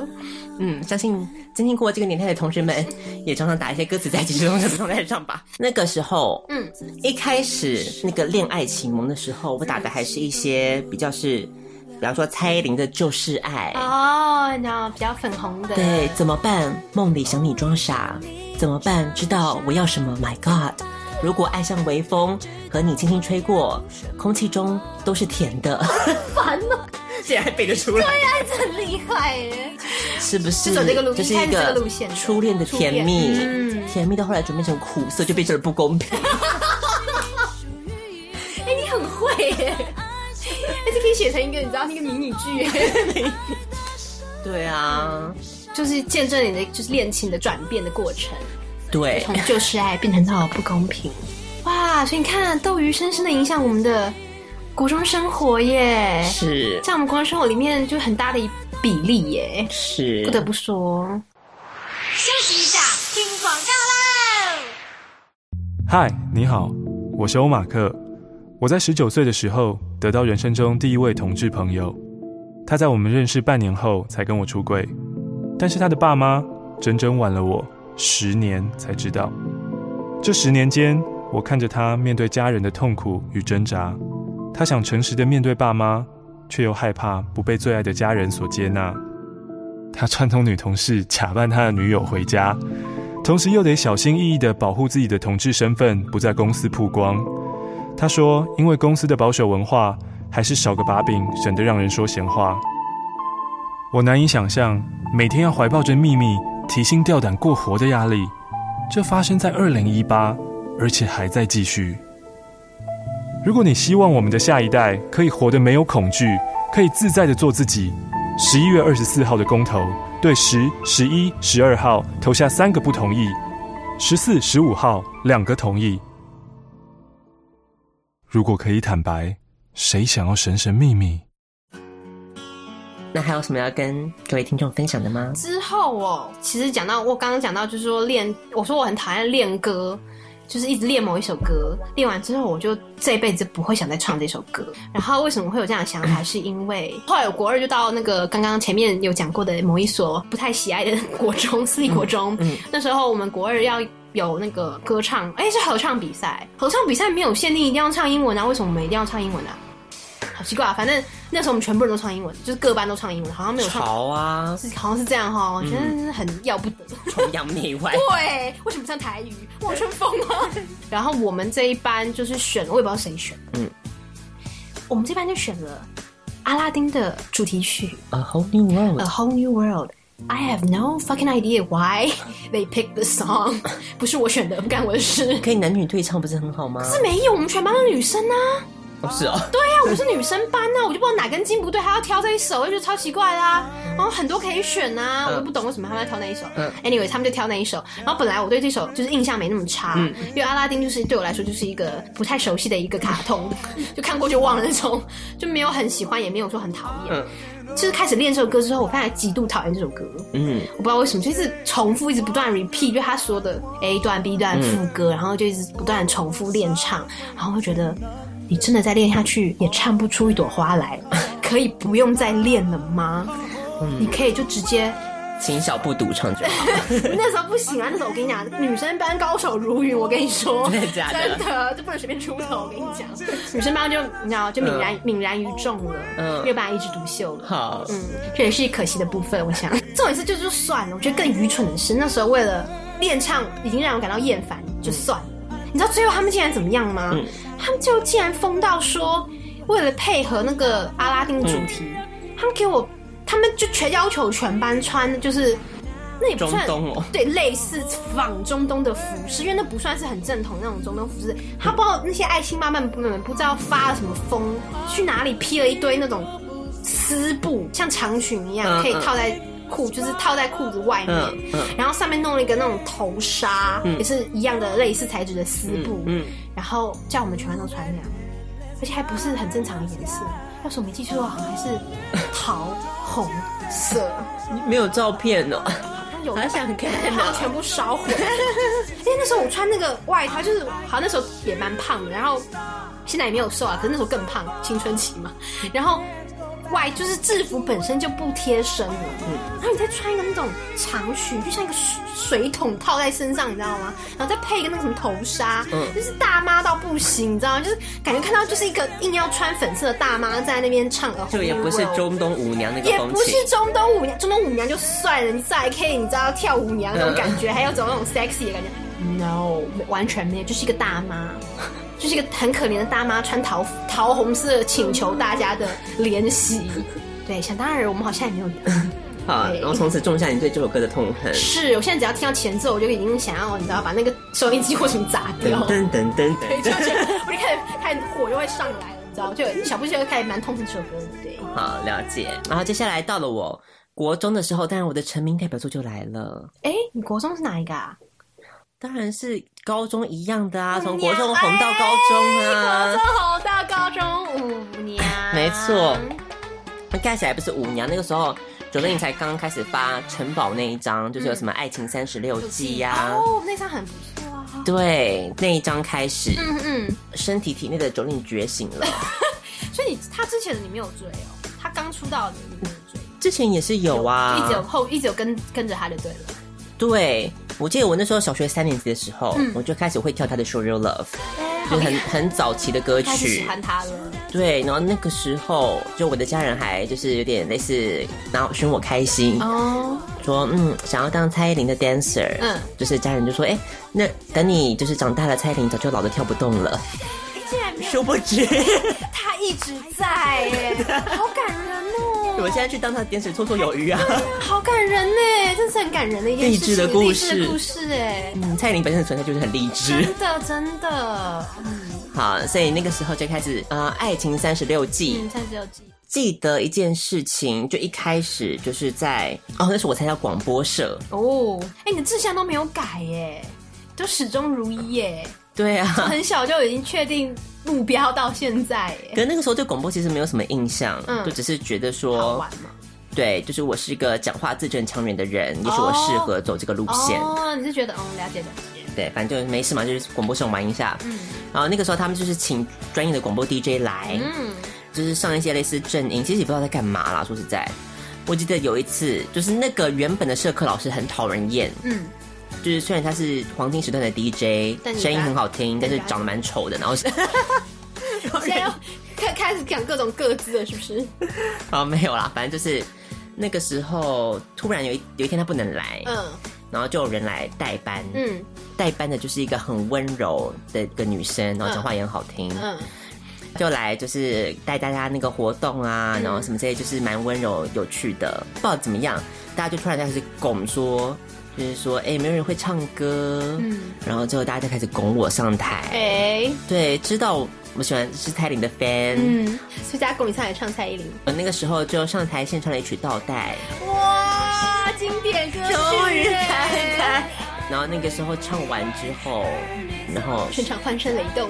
[SPEAKER 4] 嗯，相信经历过这个年代的同学们，也常常打一些歌词在即时通的状态上吧。那个时候，
[SPEAKER 5] 嗯，
[SPEAKER 4] 一开始那个恋爱启蒙的时候，我打的还是一些比较是比方说蔡依林的《就是爱》，
[SPEAKER 5] 哦，你知道比较粉红的，
[SPEAKER 4] 对，怎么办？梦里想你装傻，怎么办？知道我要什么？My God！如果爱像微风，和你轻轻吹过，空气中都是甜的，
[SPEAKER 5] 烦哦，
[SPEAKER 4] 竟然还背得出来，
[SPEAKER 5] 这很厉害耶。
[SPEAKER 4] 是不是？
[SPEAKER 5] 就走这个路
[SPEAKER 4] 就是一
[SPEAKER 5] 个路线
[SPEAKER 4] 初恋的甜蜜，
[SPEAKER 5] 嗯
[SPEAKER 4] 甜蜜到后来转变成苦涩，就变成了不公平。
[SPEAKER 5] 哎，你很会耶，而且可以写成一个你知道那个迷你剧耶，
[SPEAKER 4] 对啊，
[SPEAKER 5] 就是见证你的就是恋情的转变的过程。
[SPEAKER 4] 对，
[SPEAKER 5] 从就是爱变成到不公平，哇！所以你看，斗鱼深深的影响我们的国中生活耶，
[SPEAKER 4] 是
[SPEAKER 5] 在我们国中生活里面就很大的一比例耶，
[SPEAKER 4] 是
[SPEAKER 5] 不得不说。
[SPEAKER 1] 休息一下，听广告啦。
[SPEAKER 6] 嗨，你好，我是欧马克。我在十九岁的时候得到人生中第一位同志朋友，他在我们认识半年后才跟我出柜，但是他的爸妈整整晚了我十年才知道。这十年间，我看着他面对家人的痛苦与挣扎，他想诚实的面对爸妈，却又害怕不被最爱的家人所接纳。他串通女同事假扮他的女友回家，同时又得小心翼翼地保护自己的同志身份不在公司曝光。他说：“因为公司的保守文化，还是少个把柄，省得让人说闲话。”我难以想象每天要怀抱着秘密、提心吊胆过活的压力，这发生在二零一八，而且还在继续。如果你希望我们的下一代可以活得没有恐惧，可以自在的做自己，十一月二十四号的公投，对十、十一、十二号投下三个不同意，十四、十五号两个同意。如果可以坦白，谁想要神神秘秘？
[SPEAKER 4] 那还有什么要跟各位听众分享的吗？
[SPEAKER 5] 之后哦，其实讲到我刚刚讲到，就是说练，我说我很讨厌练歌，就是一直练某一首歌，练完之后我就这辈子不会想再唱这首歌。然后为什么会有这样的想法？是因为后来我国二就到那个刚刚前面有讲过的某一所不太喜爱的 国中私立国中，那时候我们国二要。有那个歌唱，哎、是合唱比赛。合唱比赛没有限定一定要唱英文啊，为什么我们一定要唱英文啊？好奇怪啊！反正那时候我们全部人都唱英文，就是各班都唱英文，好像没有唱，
[SPEAKER 4] 潮啊，
[SPEAKER 5] 是好像是这样哈、我觉得真的很要不得。
[SPEAKER 4] 崇洋媚外。
[SPEAKER 5] 对，为什么唱台语？我春风啊！然后我们这一班就是选，我也不知道谁选，
[SPEAKER 4] 嗯，
[SPEAKER 5] 我们这班就选了阿拉丁的主题曲
[SPEAKER 4] A whole new world
[SPEAKER 5] A。Whole New World。I have no fucking idea why they picked the song，不是我选的，不干我的事。
[SPEAKER 4] 可以男女对唱，不是很好吗？
[SPEAKER 5] 是没有，我们全班的女生啊。
[SPEAKER 4] 哦，是哦，
[SPEAKER 5] 对呀、我们是女生班呐、我就不知道哪根筋不对，还要挑这一首，我就觉得超奇怪啦、然后很多可以选呐、我都不懂为什么他们要挑那一首。
[SPEAKER 4] 嗯。
[SPEAKER 5] Anyway，他们就挑那一首。然后本来我对这首就是印象没那么差，
[SPEAKER 4] 嗯。
[SPEAKER 5] 因为阿拉丁就是对我来说就是一个不太熟悉的一个卡通，就看过就忘了那种，就没有很喜欢，也没有说很讨厌。
[SPEAKER 4] 嗯。
[SPEAKER 5] 就是开始练这首歌之后，我发现极度讨厌这首歌。
[SPEAKER 4] 嗯，
[SPEAKER 5] 我不知道为什么，就一直重复，一直不断 repeat，就他说的 A 段、B 段、副歌，然后就一直不断重复练唱，然后会觉得你真的再练下去也唱不出一朵花来，可以不用再练了吗？你可以就直接，
[SPEAKER 4] 请小步独唱就好。
[SPEAKER 5] 那时候不行啊，那时候我跟你讲，女生班高手如云，我跟你说，
[SPEAKER 4] 真的假的
[SPEAKER 5] 真的就不能随便出头，我跟你讲，女生班就你知道就泯然泯然于众了，
[SPEAKER 4] 嗯
[SPEAKER 5] 没有办法一枝独秀了。
[SPEAKER 4] 好，
[SPEAKER 5] 嗯，这也是可惜的部分。我想，重点是就就算了。我觉得更愚蠢的是，那时候为了练唱已经让我感到厌烦，就算了。你知道最后他们竟然怎么样吗？
[SPEAKER 4] 嗯
[SPEAKER 5] 他们就竟然疯到说，为了配合那个阿拉丁主题，他们给我，他们就全要求全班穿，就是那也不算对，类似仿中东的服饰，因为那不算是很正统那种中东服饰。他不知道那些爱心妈妈们不知道发了什么疯，去哪里披了一堆那种丝布，像长裙一样，
[SPEAKER 4] 嗯。
[SPEAKER 5] 可以套在裤，就是套在裤子外面，
[SPEAKER 4] 嗯嗯
[SPEAKER 5] 然后上面弄了一个那种头纱，也是一样的类似材质的丝布，
[SPEAKER 4] 嗯，
[SPEAKER 5] 然后叫我们全班都穿那样，而且还不是很正常的颜色，要是我没记错的话，好像还是桃红色。
[SPEAKER 4] 你没有照片哦。
[SPEAKER 5] 好像有
[SPEAKER 4] 好想看
[SPEAKER 5] 然后全部烧毁。因 为那时候我穿那个外套，就是好像那时候也蛮胖的，然后现在也没有瘦啊，可是那时候更胖，青春期嘛。然后外就是制服本身就不贴身了，嗯然后你再穿一个那种长裙，就像一个水水桶套在身上，你知道吗？然后再配一个那个什么头纱，嗯就是大妈到不行，你知道吗？就是感觉看到就是一个硬要穿粉色的大妈在那边唱呃，
[SPEAKER 4] 就也不是中东舞娘那个
[SPEAKER 5] 也不是。中东舞娘，中东舞娘就算了，你再可以，你知道跳舞娘那种感觉，还有走那种 sexy 的感觉。No，完全没有，就是一个大妈，就是一个很可怜的大妈，穿桃桃红色，请求大家的怜惜。对，想当然，我们好像也没有。
[SPEAKER 4] 好，然后从此种下你对这首歌的痛恨。
[SPEAKER 5] 是我现在只要听到前奏，我就已经想要，你知道，把那个收音机或什么砸掉。
[SPEAKER 4] 噔噔噔
[SPEAKER 5] 对，就
[SPEAKER 4] 噔
[SPEAKER 5] 是 我就开始开始火就会上来了，你知道，就小布就会开始蛮痛恨这首歌的。对，
[SPEAKER 4] 好，了解。然后接下来到了我国中的时候，当然我的成名代表作就来了，
[SPEAKER 5] 哎，你国中是哪一个啊？
[SPEAKER 4] 当然是高中一样的啊，从国中红到高中
[SPEAKER 5] 国
[SPEAKER 4] 啊
[SPEAKER 5] 中。红到高中五年，
[SPEAKER 4] 没错，那盖起来不是五年，那个时候九零才刚刚开始发城堡那一张，就是有什么爱情三十六计呀，
[SPEAKER 5] 哦，那张很不错啊。
[SPEAKER 4] 对，那一张开始，
[SPEAKER 5] 嗯嗯，
[SPEAKER 4] 身体体内的九令觉醒了。
[SPEAKER 5] 所以你他之前的你没有追哦，他刚出道的你没有追，
[SPEAKER 4] 之前也是有啊，
[SPEAKER 5] 就一直有后一直有跟跟着他就对了。
[SPEAKER 4] 对，我记得我那时候小学三年级的时候，我就开始会跳他的《Show Your Love》，就是很很早期的歌
[SPEAKER 5] 开始喜。欢他了，
[SPEAKER 4] 对，然后那个时候，就我的家人还就是有点类似，然后寻我开心，
[SPEAKER 5] 哦，
[SPEAKER 4] 说嗯想要当蔡依林的 dancer，
[SPEAKER 5] 嗯。
[SPEAKER 4] 就是家人就说，哎，那等你就是长大了，蔡依林早就老的跳不动了。
[SPEAKER 5] 竟然没有，
[SPEAKER 4] 殊不知，
[SPEAKER 5] 他一直在耶，好感。
[SPEAKER 4] 我现在去当他的 dancer 绰绰有余啊。
[SPEAKER 5] 好感人呢，真是很感人的一件
[SPEAKER 4] 励志的故事
[SPEAKER 5] 励志的故事哎，
[SPEAKER 4] 嗯，蔡依林本身的存在就是很励志。
[SPEAKER 5] 真的真的，嗯，
[SPEAKER 4] 好，所以那个时候就开始呃，爱情三十六计。
[SPEAKER 5] 嗯，三十六计，
[SPEAKER 4] 记得一件事情，就一开始就是在哦，那时候我参加广播社，
[SPEAKER 5] 哦，哎，你的志向都没有改耶，都始终如一耶，
[SPEAKER 4] 对啊，
[SPEAKER 5] 很小就已经确定目标到现在耶，
[SPEAKER 4] 可是那个时候对广播其实没有什么印象，
[SPEAKER 5] 嗯
[SPEAKER 4] 就只是觉得
[SPEAKER 5] 好
[SPEAKER 4] 说。对，就是我是一个讲话字正腔圆的人，也许我适合走这个路线。
[SPEAKER 5] 哦，你是觉得嗯，了解了解，
[SPEAKER 4] 对，反正就没事嘛，就是广播社玩一下。
[SPEAKER 5] 嗯
[SPEAKER 4] 然后那个时候他们就是请专业的广播 DJ 来，
[SPEAKER 5] 嗯，
[SPEAKER 4] 就是上一些类似正音，其实也不知道在干嘛啦。说实在，我记得有一次，就是那个原本的社课老师很讨人厌，
[SPEAKER 5] 嗯，
[SPEAKER 4] 就是虽然他是黄金时段的 DJ，
[SPEAKER 5] 但
[SPEAKER 4] 声音很好听，但是
[SPEAKER 5] 把
[SPEAKER 4] 长得蛮丑的，然后是
[SPEAKER 5] 现在要开开始讲各种各自了，是不是？
[SPEAKER 4] 啊没有啦，反正就是那个时候突然有一有一天他不能来，
[SPEAKER 5] 嗯。
[SPEAKER 4] 然后就有人来代班，
[SPEAKER 5] 嗯。
[SPEAKER 4] 代班的就是一个很温柔的一个女生，然后讲话也很好听，
[SPEAKER 5] 嗯，
[SPEAKER 4] 就来就是带大家那个活动啊，然后什么这些就是蛮温柔有趣的，不知道怎么样，大家就突然开始拱说，就是说哎、没有人会唱歌，
[SPEAKER 5] 嗯。
[SPEAKER 4] 然后之后大家就开始拱我上台，
[SPEAKER 5] 哎，
[SPEAKER 4] 对，知道我喜欢是蔡琳的 fan，
[SPEAKER 5] 嗯，所以大家拱你上台唱蔡依林，
[SPEAKER 4] 我那个时候就上台献唱了一曲《倒带。
[SPEAKER 5] 哇，经典歌曲，
[SPEAKER 4] 终于开开，然后那个时候唱完之后，然后
[SPEAKER 5] 全场欢声雷动，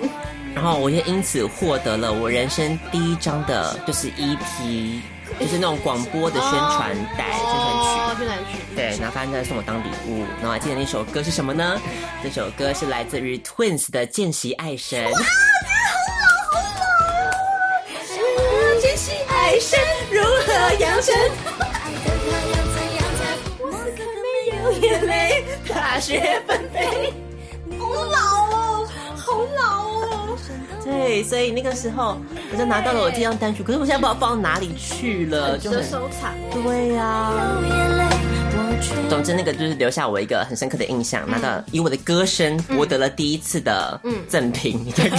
[SPEAKER 4] 然后我也因此获得了我人生第一张的，就是 EP，就是那种广播的宣传带、宣传曲。
[SPEAKER 5] 哦，宣传曲，
[SPEAKER 4] 对，然后发现在送我当礼物，然后还记得那首歌是什么呢？这首歌是来自于 Twins 的《见习爱神》。见习爱神如何养成？没有眼泪，大雪纷飞。好老哦，好老哦。对，所以那个时候我就拿到了我这张单曲，可是我现在不知道放到哪里去了，就
[SPEAKER 5] 收藏。
[SPEAKER 4] 对呀、总之，那个就是留下我一个很深刻的印象，拿到以我的歌声博得了第一次的赠品。这个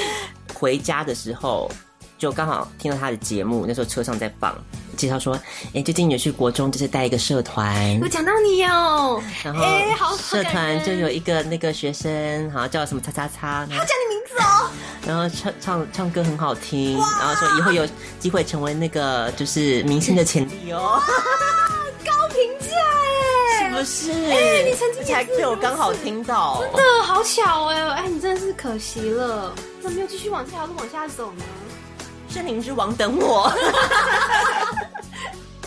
[SPEAKER 4] 回家的时候，就刚好听到他的节目，那时候车上在放，介绍说，哎，最近有去国中，就是带一个社团。
[SPEAKER 5] 我，讲到你哦，
[SPEAKER 4] 然后
[SPEAKER 5] 哎好
[SPEAKER 4] 社团就有一个那个学生，好像叫什么叉叉叉，然后
[SPEAKER 5] 叫你名字哦，
[SPEAKER 4] 然后唱唱唱歌很好听，然后说以后有机会成为那个就是明星的潜力哦。
[SPEAKER 5] 高评价哎，
[SPEAKER 4] 不是，
[SPEAKER 5] 哎你曾经
[SPEAKER 4] 而且还被我刚好听到，
[SPEAKER 5] 真的好巧哎，哎，你真的是可惜了，怎么没有继续往这条路往下走呢？
[SPEAKER 4] 森林之王等我。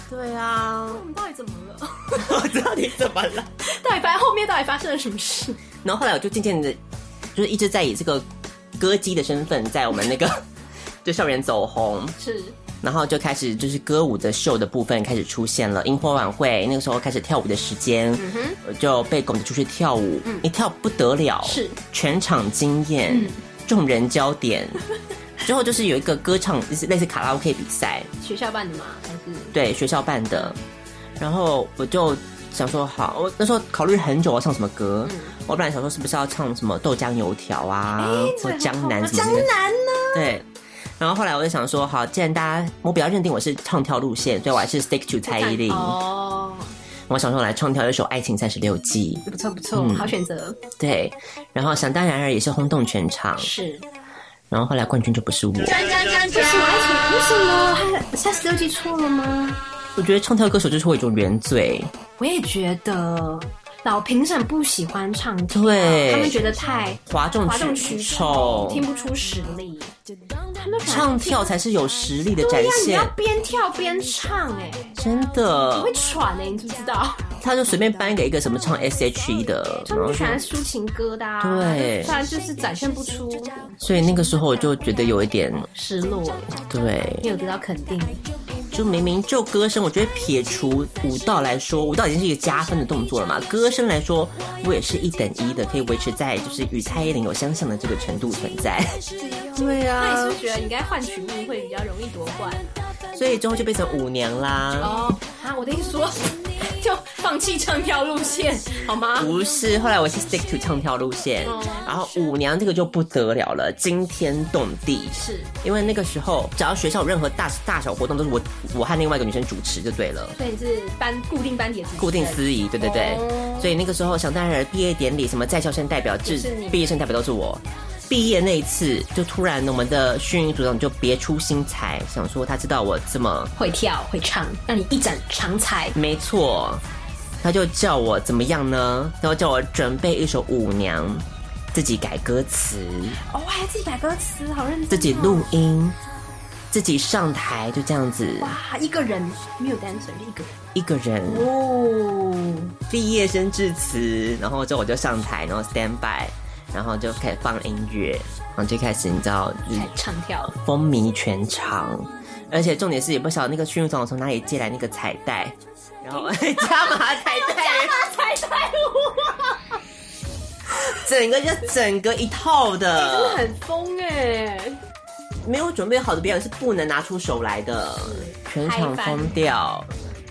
[SPEAKER 4] 对啊，
[SPEAKER 5] 我们到底怎么了？
[SPEAKER 4] 我知道你怎么了。
[SPEAKER 5] 到底发后面到底发生了什么事？
[SPEAKER 4] 然后后来我就渐渐的，就是一直在以这个歌姬的身份，在我们那个就校园走红。
[SPEAKER 5] 是，
[SPEAKER 4] 然后就开始就是歌舞的秀的部分开始出现了，萤火晚会那个时候开始跳舞的时间，我就被拱着出去跳舞，一跳不得了，
[SPEAKER 5] 是
[SPEAKER 4] 全场惊艳，众人焦点。之后就是有一个歌唱，就是类似卡拉 OK 比赛，
[SPEAKER 5] 学校办的吗？还是
[SPEAKER 4] 对学校办的，然后我就想说好，我那时候考虑很久要唱什么歌，我本来想说是不是要唱什么豆浆油条啊，或江南什么
[SPEAKER 5] 江
[SPEAKER 4] 那个
[SPEAKER 5] 南呢？
[SPEAKER 4] 对。然后后来我就想说，好，既然大家我比较认定我是唱跳路线，所以我还是 stick to 蔡依林。
[SPEAKER 5] 哦，
[SPEAKER 4] 我想说来唱跳一首《爱情三十六计
[SPEAKER 5] 不错不错，
[SPEAKER 4] 嗯
[SPEAKER 5] 好选择。》，
[SPEAKER 4] 对。然后想当然尔也是轰动全场，
[SPEAKER 5] 是，
[SPEAKER 4] 然后后来冠军就不是我。
[SPEAKER 5] 为什么爱情？为什么？还三十六计错了吗？
[SPEAKER 4] 我觉得唱跳歌手就是会有一种原罪，
[SPEAKER 5] 我也觉得老评审不喜欢唱跳，
[SPEAKER 4] 对
[SPEAKER 5] 他们觉得太
[SPEAKER 4] 哗众
[SPEAKER 5] 哗众
[SPEAKER 4] 取
[SPEAKER 5] 取
[SPEAKER 4] 宠
[SPEAKER 5] 宠，听不出实力。他们
[SPEAKER 4] 唱跳才是有实力的展
[SPEAKER 5] 对呀，你
[SPEAKER 4] 现
[SPEAKER 5] 要，边跳边唱，哎，
[SPEAKER 4] 真的你
[SPEAKER 5] 会。喘哎，你知不知道？
[SPEAKER 4] 他就随便颁给一个什么唱 S.H.E 的，
[SPEAKER 5] 他们不喜欢抒情歌的、啊，
[SPEAKER 4] 对
[SPEAKER 5] 不然就是展现不出
[SPEAKER 4] 所以那个时候我就觉得有一点
[SPEAKER 5] 失落，
[SPEAKER 4] 对，
[SPEAKER 5] 没有得到肯定。
[SPEAKER 4] 就明明就歌声，我觉得撇除舞蹈来说，舞蹈已经是一个加分的动作了嘛。歌声来说，我也是一等一的，可以维持在就是与蔡依林有相像的这个程度存在。对啊
[SPEAKER 5] 那你是
[SPEAKER 4] 啊
[SPEAKER 5] 不是觉得应该换曲目会比较容易夺冠？
[SPEAKER 4] 所以之后就变成舞娘啦。
[SPEAKER 5] 哦，啊，我的意思说，就放弃唱跳路线 好吗？
[SPEAKER 4] 不是，后来我是 stick to 唱跳路线，
[SPEAKER 5] 哦
[SPEAKER 4] 然后舞娘这个就不得了了，惊天动地。
[SPEAKER 5] 是，
[SPEAKER 4] 因为那个时候，只要学校有任何大大小活动，都是我我和另外一个女生主持就对了。
[SPEAKER 5] 所以你是班固定班底
[SPEAKER 4] 固定司仪，对对对，
[SPEAKER 5] 哦
[SPEAKER 4] 所以那个时候想当然尔毕业典礼什么在校生代表
[SPEAKER 5] 是，
[SPEAKER 4] 毕业生代表都是我。毕业那一次，就突然我们的训练组长就别出心裁，想说他知道我这么
[SPEAKER 5] 会跳会唱，让你一展长才。
[SPEAKER 4] 没错，他就叫我怎么样呢？然后叫我准备一首舞娘，自己改歌词，
[SPEAKER 5] 哦，还自己改歌词，好认真、哦。
[SPEAKER 4] 自己录音，自己上台，就这样子，
[SPEAKER 5] 哇，一个人没有单纯，就一个人。
[SPEAKER 4] 一个人
[SPEAKER 5] 哦，
[SPEAKER 4] 毕业生致辞，然后之后我就上台，然后 stand by，然后就开始放音乐，然后就开始你知道，就是
[SPEAKER 5] 唱跳。
[SPEAKER 4] 风靡全场，而且重点是也不晓得那个训练总从哪里借来那个彩带，然后 加码彩带，
[SPEAKER 5] 彩带舞，
[SPEAKER 4] 整个就整个一套的，
[SPEAKER 5] 很疯哎！
[SPEAKER 4] 没有准备好的表演是不能拿出手来的，全场疯掉。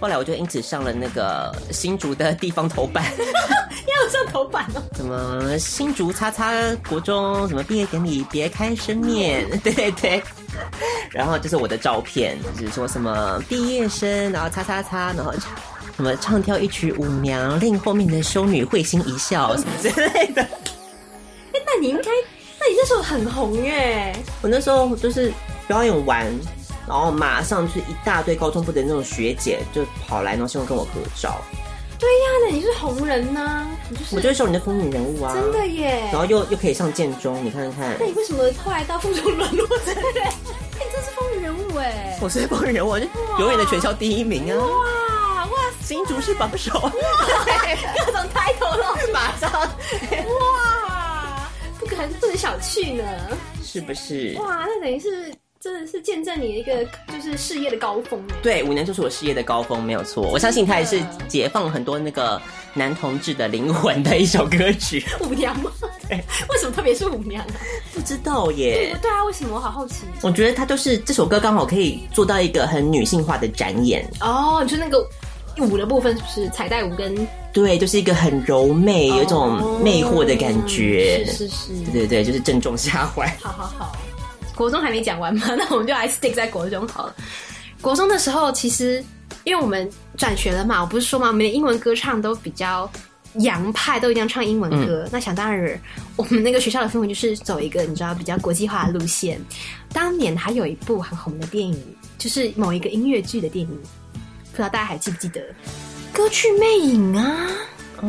[SPEAKER 4] 后来我就因此上了那个新竹的地方头版，
[SPEAKER 5] 要上头版哦。
[SPEAKER 4] 什么新竹叉叉国中什么毕业典礼别开生面，对对对。然后就是我的照片，就是说什么毕业生，然后叉叉叉，然后什么唱跳一曲舞娘，令后面的修女会心一笑，什么之类的。
[SPEAKER 5] 哎，那你应该，那你那时候很红耶。
[SPEAKER 4] 我那时候就是表演完，然后马上就是一大堆高中部的那种学姐就跑来，然后希望跟我合照。
[SPEAKER 5] 对呀，那你是红人呐、你就是
[SPEAKER 4] 我就是少女的风云人物啊，
[SPEAKER 5] 真的耶。
[SPEAKER 4] 然后又又可以上建中，你看看
[SPEAKER 5] 那，你为什么后来到附中沦落这个人？哎，你真是风云人物哎！
[SPEAKER 4] 我是风云人物，我就永远的全校第一名啊！
[SPEAKER 5] 哇哇，
[SPEAKER 4] 新竹是榜首，
[SPEAKER 5] 各种 title 都
[SPEAKER 4] 马上
[SPEAKER 5] 哇，不可能不能小觑呢。
[SPEAKER 4] 是不是？
[SPEAKER 5] 哇，那等于是真的是见证你一个就是事业的高峰哎。
[SPEAKER 4] 对，五年就是我事业的高峰，没有错。我相信它也是解放很多那个男同志的灵魂的一首歌曲。
[SPEAKER 5] 舞娘吗？为什么特别是舞娘啊？
[SPEAKER 4] 不知道耶，
[SPEAKER 5] 对啊，为什么？我好好奇。
[SPEAKER 4] 我觉得它就是这首歌刚好可以做到一个很女性化的展演。
[SPEAKER 5] 哦，你说那个舞的部分是不是彩带舞跟
[SPEAKER 4] 对，就是一个很柔媚，有一种魅惑的感觉。
[SPEAKER 5] 是是是，
[SPEAKER 4] 对对对，就是正中下怀。
[SPEAKER 5] 好好好，国中还没讲完嘛，那我们就来 stick 在国中好了。国中的时候，其实因为我们转学了嘛，我不是说嘛，我们的英文歌唱都比较洋派，都一定要唱英文歌。那想当然，我们那个学校的氛围就是走一个你知道比较国际化的路线。当年还有一部很红的电影，就是某一个音乐剧的电影，不知道大家还记不记得？歌剧魅影啊。哦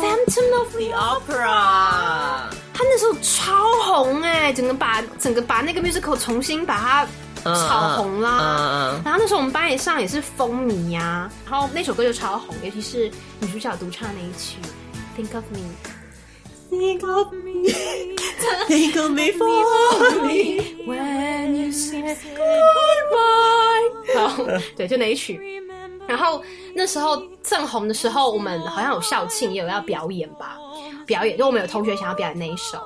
[SPEAKER 5] ，Phantom of the
[SPEAKER 4] Opera，
[SPEAKER 5] 他那时候超红哎、整个把整个把那个 musical 重新把它炒红啦。然后那时候我们班也上也是风靡呀、然后那首歌就超红，尤其是女主角独唱那一曲《Think of Me》。Think of me,
[SPEAKER 4] Think of me for me。
[SPEAKER 5] when you say goodbye。好对，就那一曲。然后那时候正红的时候，我们好像有校庆，也有要表演吧，表演就我们有同学想要表演那一首。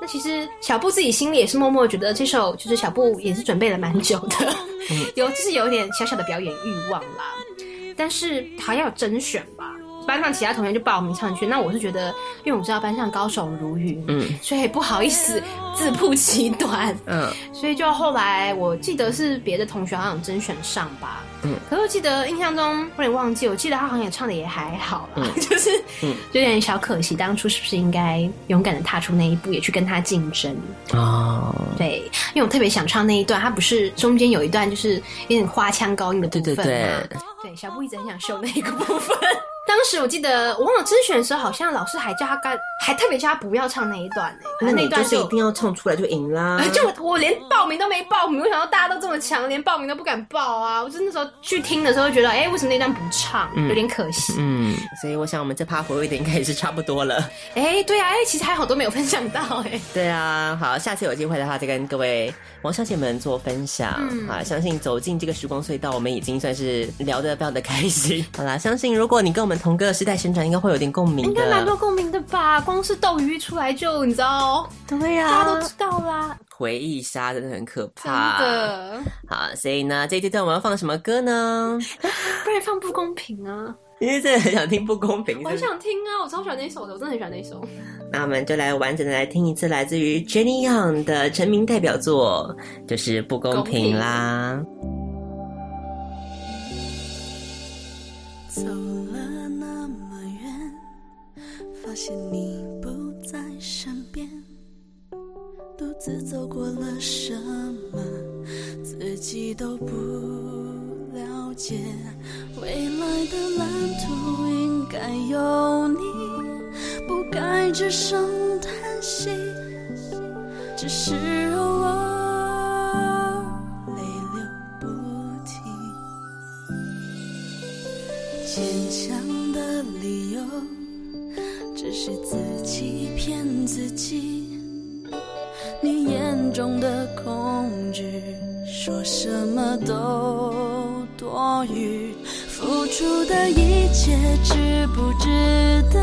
[SPEAKER 5] 那其实小布自己心里也是默默觉得这首就是小布也是准备了蛮久的，有就是有点小小的表演欲望啦。但是好像有甄选吧，班上其他同学就报名上去。那我是觉得，因为我知道班上高手如云，嗯，所以不好意思自曝其短，嗯，所以就后来我记得是别的同学好像有甄选上吧。嗯，可是我记得印象中有点忘记，我记得他好像也唱的也还好啦，就是有点小可惜，当初是不是应该勇敢的踏出那一步，也去跟他竞争哦？对，因为我特别想唱那一段，他不是中间有一段就是有点花腔高音的部分吗？对，小布一直很想秀那一个部分。当时我记得我忘了甄选的时候，好像老师还叫他干，还特别叫他不要唱那一段呢。
[SPEAKER 4] 那那段是一定要唱出来就赢啦。
[SPEAKER 5] 就我连报名都没报名，我想到大家都这么强，连报名都不敢报啊！我就那时候去听的时候，觉得哎，为什么那段不唱，有点可惜。嗯，
[SPEAKER 4] 所以我想我们这趴回味的应该也是差不多了。
[SPEAKER 5] 哎，对啊，哎，其实还好多没有分享到哎。
[SPEAKER 4] 对啊，好，下次有机会的话再跟各位王小姐们做分享啊！相信走进这个时光隧道，我们已经算是聊得非常的开心。好啦，相信如果你跟我们同个时代生长，应该会有点共鸣，
[SPEAKER 5] 应该蛮多共鸣的吧？光是斗鱼出来就你知道，
[SPEAKER 4] 对呀，
[SPEAKER 5] 大家都知道啦。
[SPEAKER 4] 回忆杀真的很可怕，
[SPEAKER 5] 真的。
[SPEAKER 4] 好，所以呢，这一阶段我们要放什么歌呢？
[SPEAKER 5] 不然放不公平啊！
[SPEAKER 4] 因为真的很想听不公平，
[SPEAKER 5] 我想听啊！我超喜欢那首的，我真的很喜欢那首。
[SPEAKER 4] 那我们就来完整的来听一次来自于 Jenny Young 的成名代表作，就是《不公平》啦。
[SPEAKER 7] 走了那么远，发现你不在身边，独自走过了什么，自己都不了解。未来的蓝图应该有你，不该只剩叹息，只是偶尔坚强的理由，只是自己骗自己。你眼中的恐惧，说什么都多余。付出的一切值不值得，